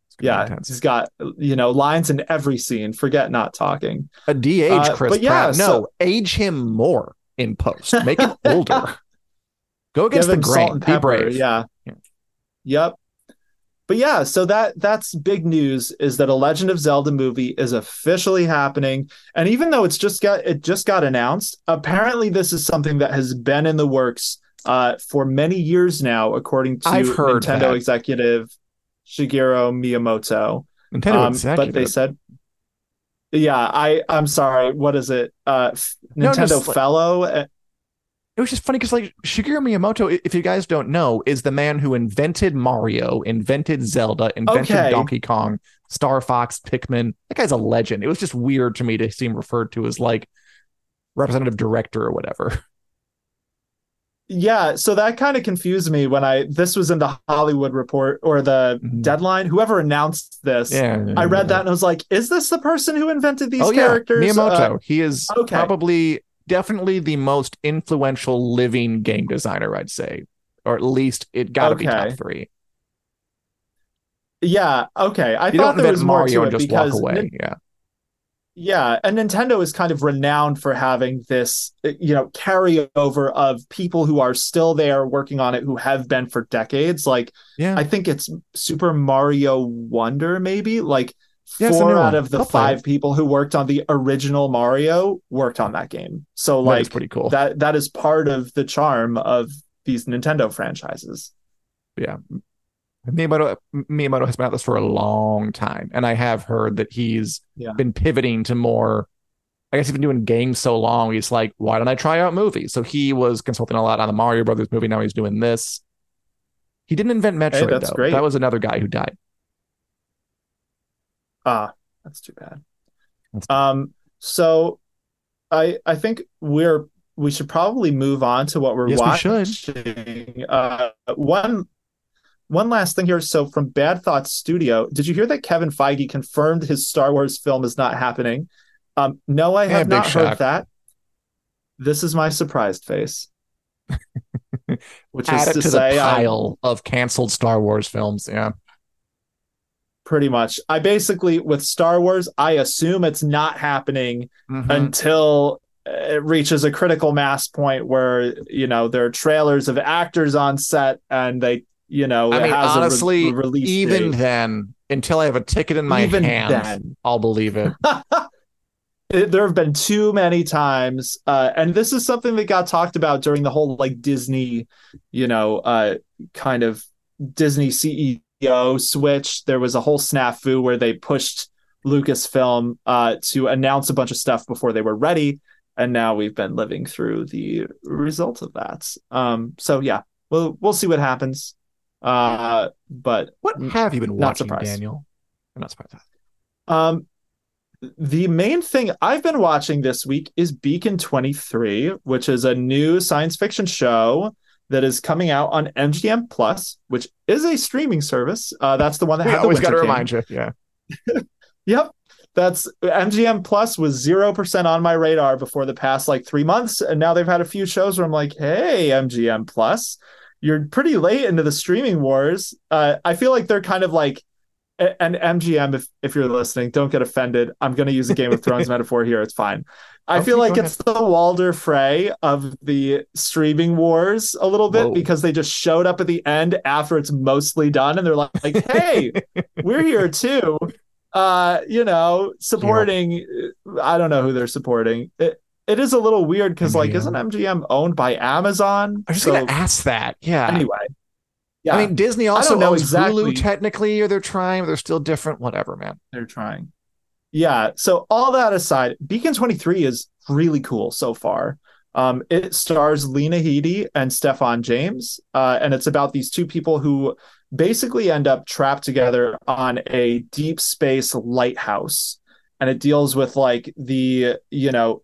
It's gonna yeah he's got you know lines in every scene forget not talking a de-age Uh, Chris but yeah, Pratt. No, so- age him more in post. Make him older. Go against the grain. and Be brave. yeah Yeah. yep but yeah so that that's big news is that a legend of zelda movie is officially happening and even though it's just got it just got announced apparently this is something that has been in the works uh, for many years now according to nintendo that. executive shigeru miyamoto Nintendo um, executive. but they said yeah i i'm sorry what is it uh f- No, nintendo just like- fellow Uh, it was just funny because like Shigeru Miyamoto, if you guys don't know, is the man who invented Mario, invented Zelda, invented Okay. Donkey Kong, Star Fox, Pikmin. That guy's a legend. It was just weird to me to see him referred to as like representative director or whatever. Yeah, so that kind of confused me when I this was in the Hollywood report or the Mhm. deadline. Whoever announced this, Yeah, I read that and I was like, "Is this the person who invented these oh yeah, characters?" Miyamoto. Uh, he is okay. probably definitely the most influential living game designer, I'd say, or at least it got to be top three. yeah, okay. I You thought there was more Mario to and it just walk away. Nin- yeah, yeah, and Nintendo is kind of renowned for having this, uh, you know, carryover of people who are still there working on it who have been for decades. Like yeah. I think it's Super Mario Wonder, maybe like Yeah, four out of the I'll five people who worked on the original Mario worked on that game. So like pretty cool. that that is part of the charm of these Nintendo franchises. yeah. Miyamoto, Miyamoto has been at this for a long time, and I have heard that he's Yeah. been pivoting to more. I guess he's been doing games so long. He's like, why don't I try out movies? So he was consulting a lot on the Mario Brothers movie. Now he's doing this. He didn't invent Metroid, that's though. great. That was another guy who died. Ah, that's too bad. That's- Um, so I I think we're we should probably move on to what we're Yes, we watching. should. Uh, one one last thing here. So from Bad Thoughts Studio, did you hear that Kevin Feige confirmed his Star Wars film is not happening? Um, no, I have big not shock. heard that. This is my surprised face. Which Add is to, to the say, pile of canceled Star Wars films. Yeah. Pretty much. I basically with Star Wars, I assume it's not happening Mhm. until it reaches a critical mass point where you know there are trailers of actors on set and they you know I mean, re- honestly, release even date. then, until I have a ticket in my Even hand, then. I'll believe it. It- there have been too many times uh and this is something that got talked about during the whole like disney you know uh kind of disney ceo switch there was a whole snafu where they pushed lucasfilm uh to announce a bunch of stuff before they were ready and now we've been living through the result of that um so yeah we'll we'll see what happens uh but What have you been watching, surprised. Daniel? I'm not surprised. Um, the main thing I've been watching this week is Beacon 23, which is a new science fiction show that is coming out on MGM Plus, which is a streaming service. Uh, that's the one that We had the always got to remind you. Yeah. Yep. That's MGM Plus was 0% on my radar before the past like three months. And now they've had a few shows where I'm like, hey, MGM Plus, you're pretty late into the streaming wars. Uh, I feel like they're kind of like, and MGM, if, if you're listening, don't get offended. I'm going to use a Game of Thrones metaphor here. It's fine. I Okay, feel like it's the Walder Frey of the streaming wars a little bit Whoa. because they just showed up at the end after it's mostly done and they're like, like hey, we're here too uh you know supporting i don't know who they're supporting it, it is a little weird because like isn't mgm owned by amazon I was just So, going to ask that. Yeah. anyway yeah I mean, Disney also don't exactly. Hulu technically, or they're trying, but they're still different. Whatever, man. they're trying yeah so all that aside beacon 23 is really cool so far um it stars lena headey and stephan james uh and it's about these two people who basically end up trapped together on a deep space lighthouse and it deals with like the you know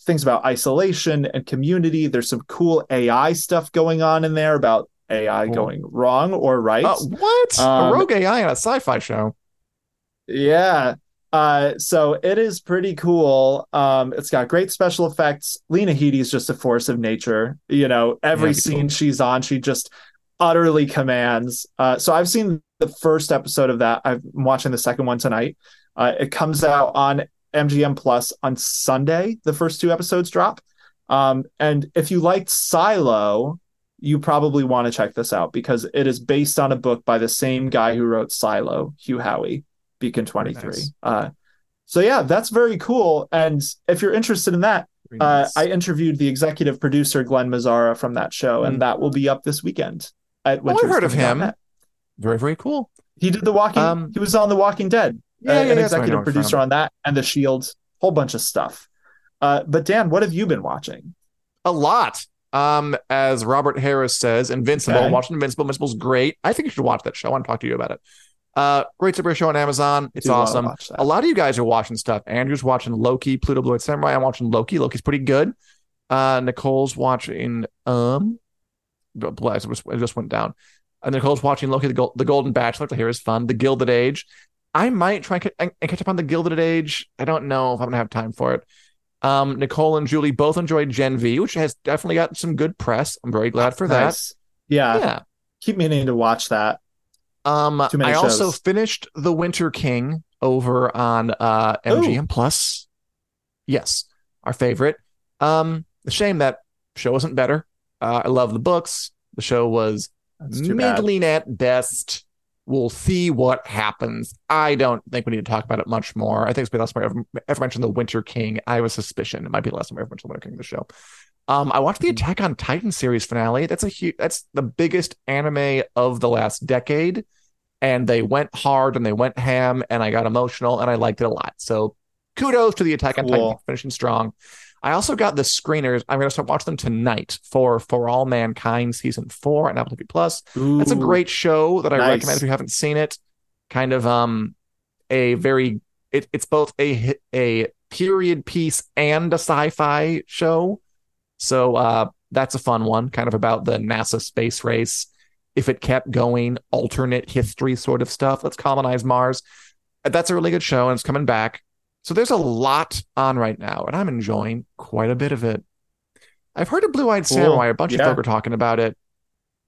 things about isolation and community there's some cool ai stuff going on in there about ai going wrong or right Uh, what? Um, a rogue AI on a sci-fi show. Yeah. Uh, so it is pretty cool. Um, it's got great special effects. Lena Headey is just a force of nature. You know, every Yeah, scene cool. she's on, she just utterly commands. Uh, so I've seen the first episode of that. I'm watching the second one tonight. Uh, it comes out on MGM Plus on Sunday. The first two episodes drop. Um, and if you liked Silo, you probably want to check this out because it is based on a book by the same guy who wrote Silo, Hugh Howey, Beacon 23. nice. Uh, so yeah, that's very cool. And if you're interested in that, Very uh. I interviewed the executive producer Glen Mazzara from that show, Mm. and that will be up this weekend. At Oh, I've heard of him. winterscoming.net. very, very cool. He did the Walking. Um, he was on The Walking Dead. Yeah, uh, yeah, an yeah, that's what I know executive producer on that, and The Shield. Whole bunch of stuff. Uh, but Dan, what have you been watching? A lot. Um, as Robert Harris says, Invincible. Okay. I'm Invincible. Invincible's great. I think you should watch that show. I want to talk to you about it. Uh, great superhero show on Amazon. It's awesome. A lot of you guys are watching stuff. Andrew's watching Loki, Pluto Blue Eyed Samurai. I'm watching Loki. Loki's pretty good. Uh, Nicole's watching um, bless, it just, went down. And Nicole's watching Loki, the, the Golden Bachelor, which I hear is fun. The Gilded Age. I might try and catch up on the Gilded Age. I don't know if I'm gonna have time for it. Um, Nicole and Julie both enjoyed Gen V, which has definitely gotten some good press. I'm very glad for Nice. That. Yeah. keep meaning to watch that. Um, I also finished The Winter King over on uh MGM Plus. Yes, our favorite. Um, shame that show wasn't better. Uh, I love the books. The show was middling at best. We'll see what happens. I don't think we need to talk about it much more. I think it's been the last time I ever, ever mentioned the Winter King. I have a suspicion it might be the last time I ever mentioned the Winter King in the show. Um, I watched the Mm-hmm. Attack on Titan series finale. That's a huge. That's the biggest anime of the last decade, and they went hard and they went ham, and I got emotional and I liked it a lot. So, kudos to the Attack on Titan finishing strong. I also got the screeners. I'm going to start watching them tonight for For All Mankind season four on Apple TV Plus. That's a great show that I Nice. recommend if you haven't seen it. Kind of um a very it, it's both a a period piece and a sci-fi show. So uh that's a fun one, kind of about the NASA space race. If it kept going, alternate history sort of stuff. Let's colonize Mars. That's a really good show and it's coming back. So there's a lot on right now, and I'm enjoying quite a bit of it. I've heard of Blue Eyed Cool. Samurai. A bunch of Yeah. folk are talking about it.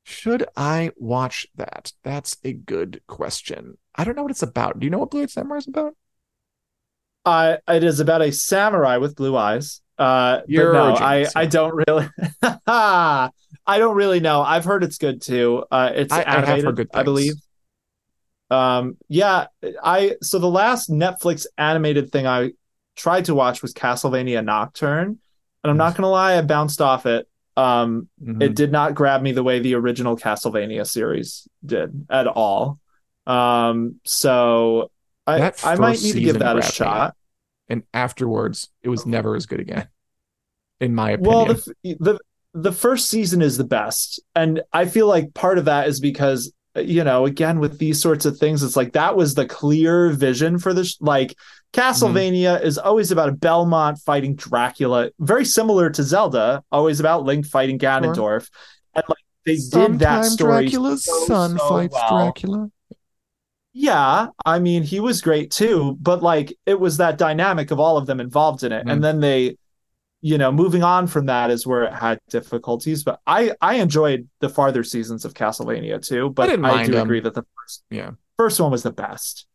Should I watch that? That's a good question. I don't know what it's about. Do you know what Blue Eyed Samurai is about? Uh, it is about a samurai with blue eyes. Uh, You're but no, I, I don't really. I don't really know. I've heard it's good too. Uh, it's I- I have heard animated, good I believe. Um, yeah, I so the last Netflix animated thing I tried to watch was Castlevania Nocturne, and I'm not gonna lie, I bounced off it. Um, Mhm. it did not grab me the way the original Castlevania series did at all. Um, so I I might need to give that a shot. and afterwards, it was never as good again, in my Well, opinion. the, the the first season is the best, and I feel like part of that is because you know, again with these sorts of things, it's like that was the clear vision for this. Like Castlevania Mm-hmm. is always about a Belmont fighting Dracula, very similar to Zelda, always about Link fighting Ganondorf, and like they did that Sometime story. Dracula's so, son so fights well. Dracula. Yeah, I mean, he was great too, but like it was that dynamic of all of them involved in it. Mhm. And then they, you know, moving on from that is where it had difficulties. But I I enjoyed the farther seasons of Castlevania too, but I, didn't do them. agree that the first Yeah. first one was the best.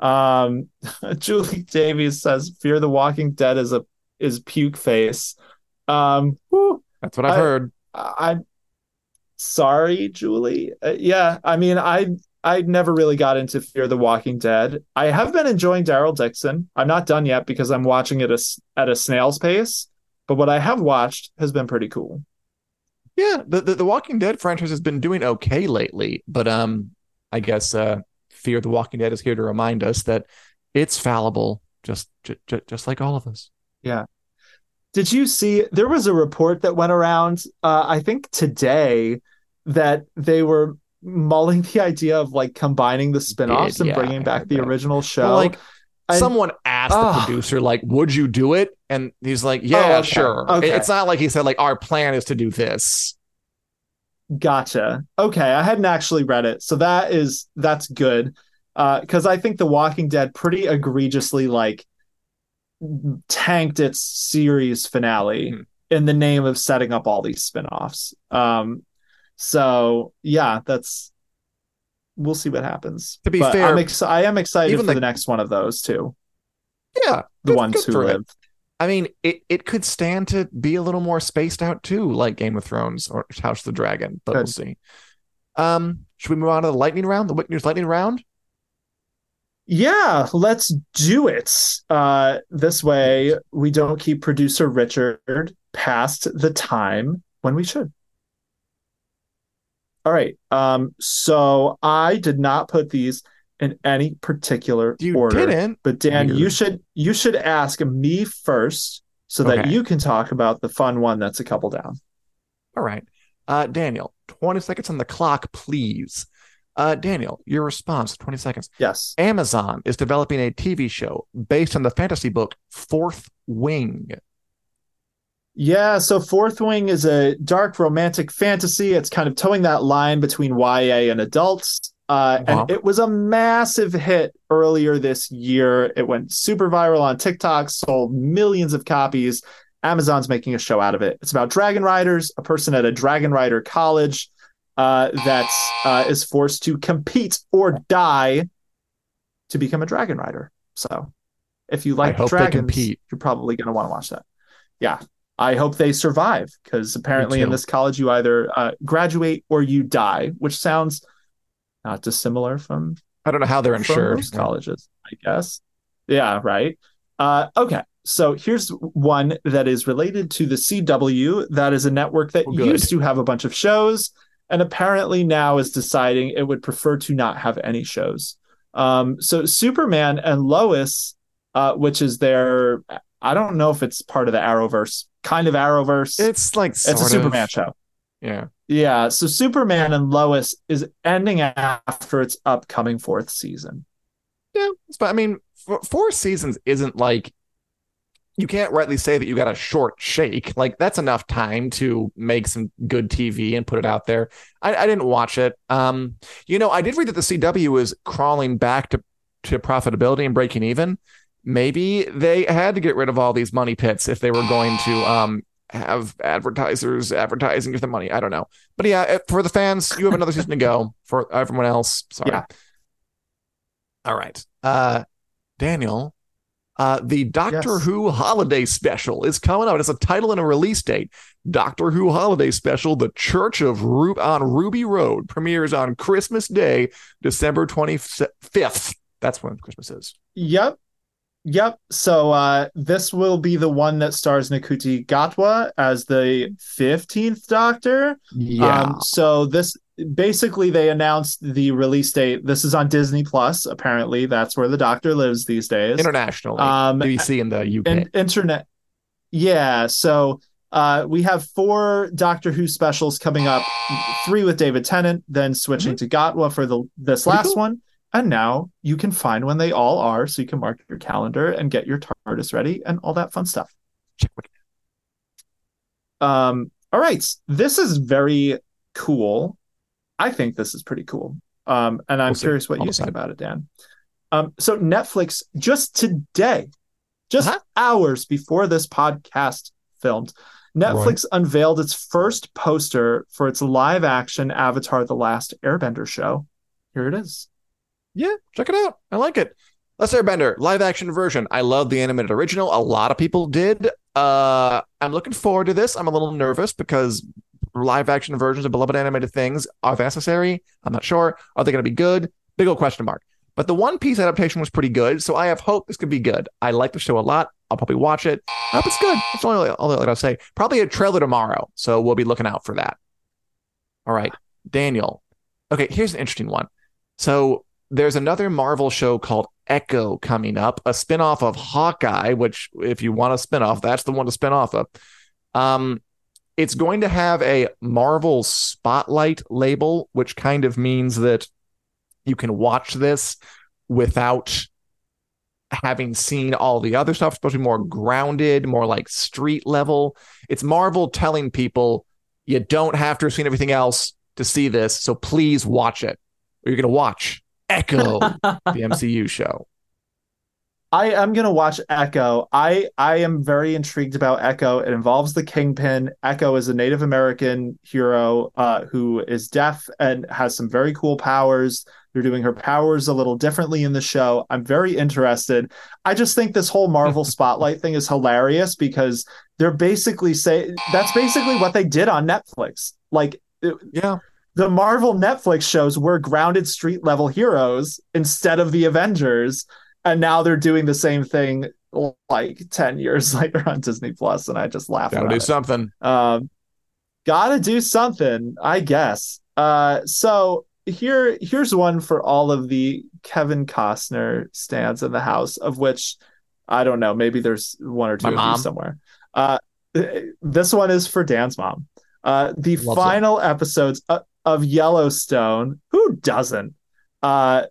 Um Julie Davies says Fear the Walking Dead is a is puke face. Um whew, That's what I've I- heard. I'm sorry, Julie. Uh, yeah, I mean, I I never really got into Fear the Walking Dead. I have been enjoying Daryl Dixon. I'm not done yet because I'm watching it as, at a snail's pace. But what I have watched has been pretty cool. Yeah, the, the the Walking Dead franchise has been doing okay lately, but um, I guess uh, Fear the Walking Dead is here to remind us that it's fallible, just j- j- just like all of us. Yeah. Did you see? There was a report that went around. Uh, I think today that they were mulling the idea of like combining the spin-offs and yeah, bringing back the that. original show. Well, like Someone asked Ugh. the producer, like, "Would you do it?" And he's like, "Yeah, Oh, okay. sure." Okay. It's not like he said, "Like our plan is to do this." Gotcha. Okay, I hadn't actually read it, so that is that's good. Uh, because I think The Walking Dead pretty egregiously like tanked its series finale Mhm. in the name of setting up all these spin-offs. Um, so yeah, that's we'll see what happens. To be But fair, I'm ex- I am excited even for the- the next one of those too. Yeah, The good- ones good who it. live. I mean, it, it could stand to be a little more spaced out too, like Game of Thrones or House of the Dragon, but we'll see. Um, should we move on to the lightning round, the WiC News lightning round? Yeah, let's do it. Uh, this way we don't keep producer Richard past the time when we should. All right. Um, so I did not put these in any particular You order. didn't. But Dan, you should you should ask me first so that you can talk about the fun one that's a couple down. All right. Uh, Daniel, 20 seconds on the clock, please. Uh, Daniel, your response, 20 seconds. Yes. Amazon is developing a TV show based on the fantasy book Fourth Wing. Yeah, so Fourth Wing is a dark romantic fantasy. It's kind of toeing that line between YA and adults. Uh, Wow. and it was a massive hit earlier this year. It went super viral on TikTok, sold millions of copies. Amazon's making a show out of it. It's about dragon riders, a person at a dragon rider college uh, that uh, is forced to compete or die to become a dragon rider. So, if you like dragons, you're probably going to want to watch that. Yeah, I hope they survive because apparently in this college you either uh, graduate or you die, which sounds not dissimilar from I don't know how they're insured. colleges, I guess. Yeah, right. Uh, okay, so here's one that is related to the CW. That is a network that Oh, used to have a bunch of shows, and apparently now is deciding it would prefer to not have any shows. Um, so Superman and Lois, uh, which is their I don't know if it's part of the Arrowverse, kind of Arrowverse. It's like it's a sort Superman show. Yeah. Yeah, so Superman and Lois is ending after its upcoming fourth season. Yeah, but I mean, four seasons isn't like you can't rightly say that you got a short shake. Like that's enough time to make some good TV and put it out there. I, I didn't watch it. Um, you know, I did read that the CW is crawling back to to profitability and breaking even. Maybe they had to get rid of all these money pits if they were going to um have advertisers advertising with the money. I don't know, but yeah, for the fans, you have another season to go. For everyone else, sorry. Yeah. All right. Uh Daniel, uh the Doctor Yes. Who holiday special is coming out. It's a title and a release date. Doctor Who holiday special, The Church of Ru- on Ruby Road premieres on Christmas Day, December 25th. That's when Christmas is. Yep. Yep. So uh this will be the one that stars Ncuti Gatwa as the 15th Doctor. Um so this basically they announced the release date. This is on Disney Plus, apparently. That's where the Doctor lives these days. internationally. Um BBC in the UK. in, internet yeah so uh we have four doctor who specials coming up three with david tennant then switching to gatwa for the this Mm-hmm. Pretty last cool. one and now you can find when they all are so you can mark your calendar and get your tardis ready and all that fun stuff. Check um all right. This is very cool. I think this is pretty cool. Um and i'm We'll curious what I'll you think about it dan. Um so netflix just today just Uh-huh. hours before this podcast filmed netflix unveiled its first poster for its live action avatar the last airbender show. Here it is Yeah, check it out. I like it. Let's Airbender live action version. I love the animated original. A lot of people did. Uh, I'm looking forward to this. I'm a little nervous because live action versions of beloved animated things are necessary. I'm not sure. Are they going to be good? Big old question mark. But the One Piece adaptation was pretty good, so I have hope this could be good. I like the show a lot. I'll probably watch it. I hope it's good. That's all, all I gotta say. Probably a trailer tomorrow, so we'll be looking out for that. All right, Daniel. Okay, here's an interesting one. So there's another Marvel show called Echo coming up, a spinoff of Hawkeye, which if you want a spinoff, that's the one to spin off of. Um, it's going to have a Marvel Spotlight label, which kind of means that you can watch this without having seen all the other stuff. It's supposed to be more grounded, more like street level. It's Marvel telling people you don't have to have seen everything else to see this, so please watch it. Or you're going to watch Echo, the MCU show. I am gonna watch Echo. I I am very intrigued about Echo. It involves the Kingpin. Echo is a Native American hero uh, who is deaf and has some very cool powers. They're doing her powers a little differently in the show. I'm very interested. I just think this whole Marvel Spotlight thing is hilarious because they're basically say that's basically what they did on Netflix. Like it- Yeah. The Marvel Netflix shows were grounded street level heroes instead of the Avengers, and now they're doing the same thing like 10 years later on Disney Plus, and I just laugh Gotta do it. something. Um, gotta do something, I guess. Uh, so here, here's one for all of the Kevin Costner stands in the house, of which I don't know, maybe there's one or two My of mom. you somewhere. Uh, this one is for Dan's mom. Uh, the Loves it. final episodes of, of Yellowstone. Who doesn't? Uh,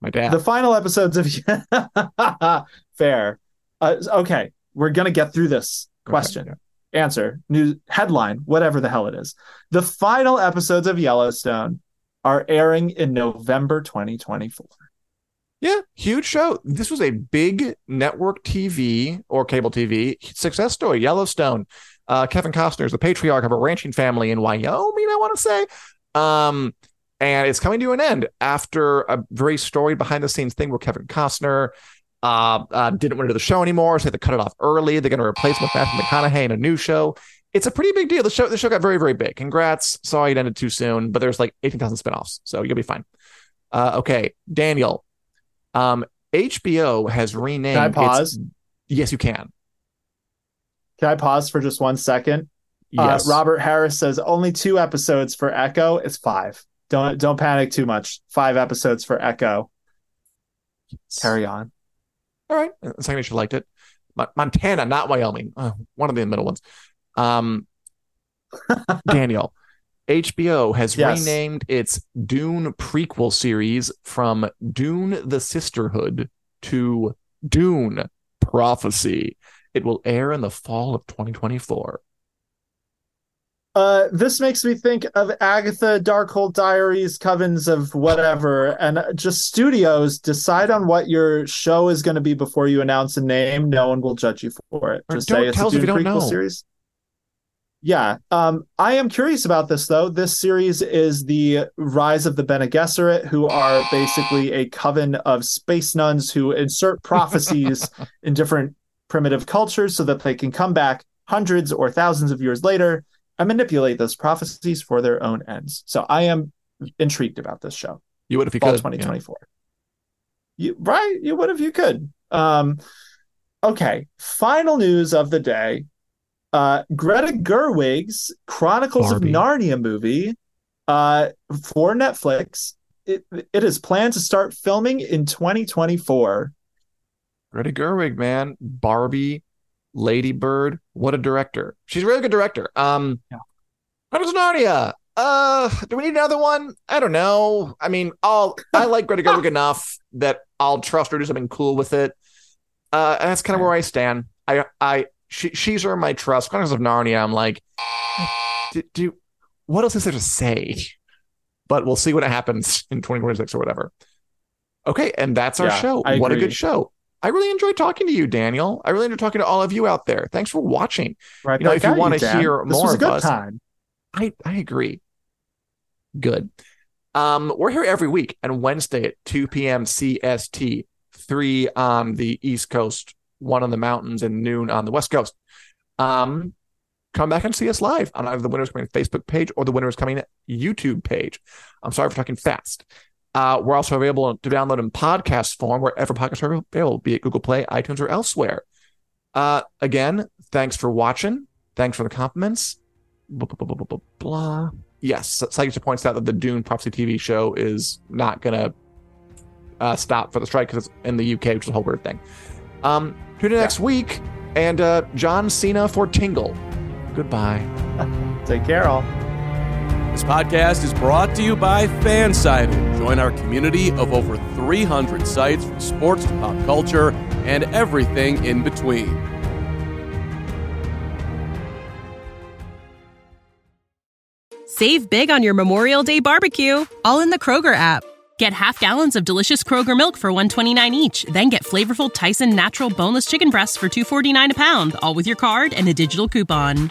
My dad. the final episodes of fair uh, okay we're gonna get through this question Okay, answer news headline whatever the hell it is the final episodes of yellowstone are airing in november 2024 Yeah, huge show. This was a big network TV or cable TV success story. Yellowstone. Uh, Kevin Costner is the patriarch of a ranching family in Wyoming, I want to say. Um, and it's coming to an end after a very storied behind the scenes thing where Kevin Costner uh, uh, didn't want to do the show anymore, so they had to cut it off early. They're going to replace him with Matthew McConaughey in a new show. It's a pretty big deal. The show, the show got very, very big. Congrats. Sorry it ended too soon, but there's like 18,000 spinoffs, so you'll be fine. Uh, okay, Daniel. Um, HBO has renamed. can i its- pause yes, you can. Can i pause for just one second Yes. uh, robert harris says only two episodes for echo it's five don't don't panic too much five episodes for echo carry on All right. How much you liked it. Montana, not Wyoming. Uh, one of the middle ones. Um, Daniel, HBO has yes. renamed its Dune prequel series from Dune the Sisterhood to Dune Prophecy. It will air in the fall of 2024. Uh, this makes me think of Agatha Darkhold Diaries, Covens of whatever, and just studios decide on what your show is going to be before you announce a name. No one will judge you for it. Just say it's a Dune prequel know. series. Yeah, um, I am curious about this though. This series is the rise of the Bene Gesserit, who are basically a coven of space nuns who insert prophecies in different primitive cultures so that they can come back hundreds or thousands of years later and manipulate those prophecies for their own ends. So I am intrigued about this show. You would if you Fall could. 2024. Yeah. You right? You would if you could. Um, okay. Final news of the day uh, Greta Gerwig's Chronicles Barbie. of Narnia movie uh, for Netflix. It, it is planned to start filming in 2024. Greta Gerwig, man, Barbie, Lady Bird, what a director! She's a really good director. Um, yeah. Chronicles of Narnia. Uh, do we need another one? I don't know. I mean, I'll I like Greta Gerwig enough that I'll trust her to do something cool with it. Uh, and that's kind of where I stand. I I she, she's earned my trust. Chronicles of Narnia, I'm like, do, do what else is there to say? But we'll see what happens in 2026 or whatever. Okay, and that's our yeah, show. I what agree. a good show. I really enjoyed talking to you, Daniel. I really enjoyed talking to all of you out there. Thanks for watching. Right, you know, if you want to hear this more of us, time. I I agree. Good. Um, we're here every week and Wednesday at 2 p.m. CST, three on the East Coast one on the mountains and noon on the West Coast. Um, come back and see us live on either the Winners Coming Facebook page or the Winners Coming YouTube page. I'm sorry for talking fast. Uh, we're also available to download in podcast form wherever podcasts are available, be it Google Play, iTunes, or elsewhere. Uh, again, thanks for watching. Thanks for the compliments. Blah, blah, blah, blah Yes, points out that the Dune Prophecy TV show is not going to uh, stop for the strike because it's in the UK, which is a whole weird thing. Um, tune in yeah. next week and uh, John Cena for Tingle. Goodbye. Take care, all. This podcast is brought to you by Fansided. Join our community of over 300 sites from sports to pop culture and everything in between. Save big on your Memorial Day barbecue, all in the Kroger app. Get half gallons of delicious Kroger milk for 129 each, then get flavorful Tyson natural boneless chicken breasts for 249 a pound, all with your card and a digital coupon.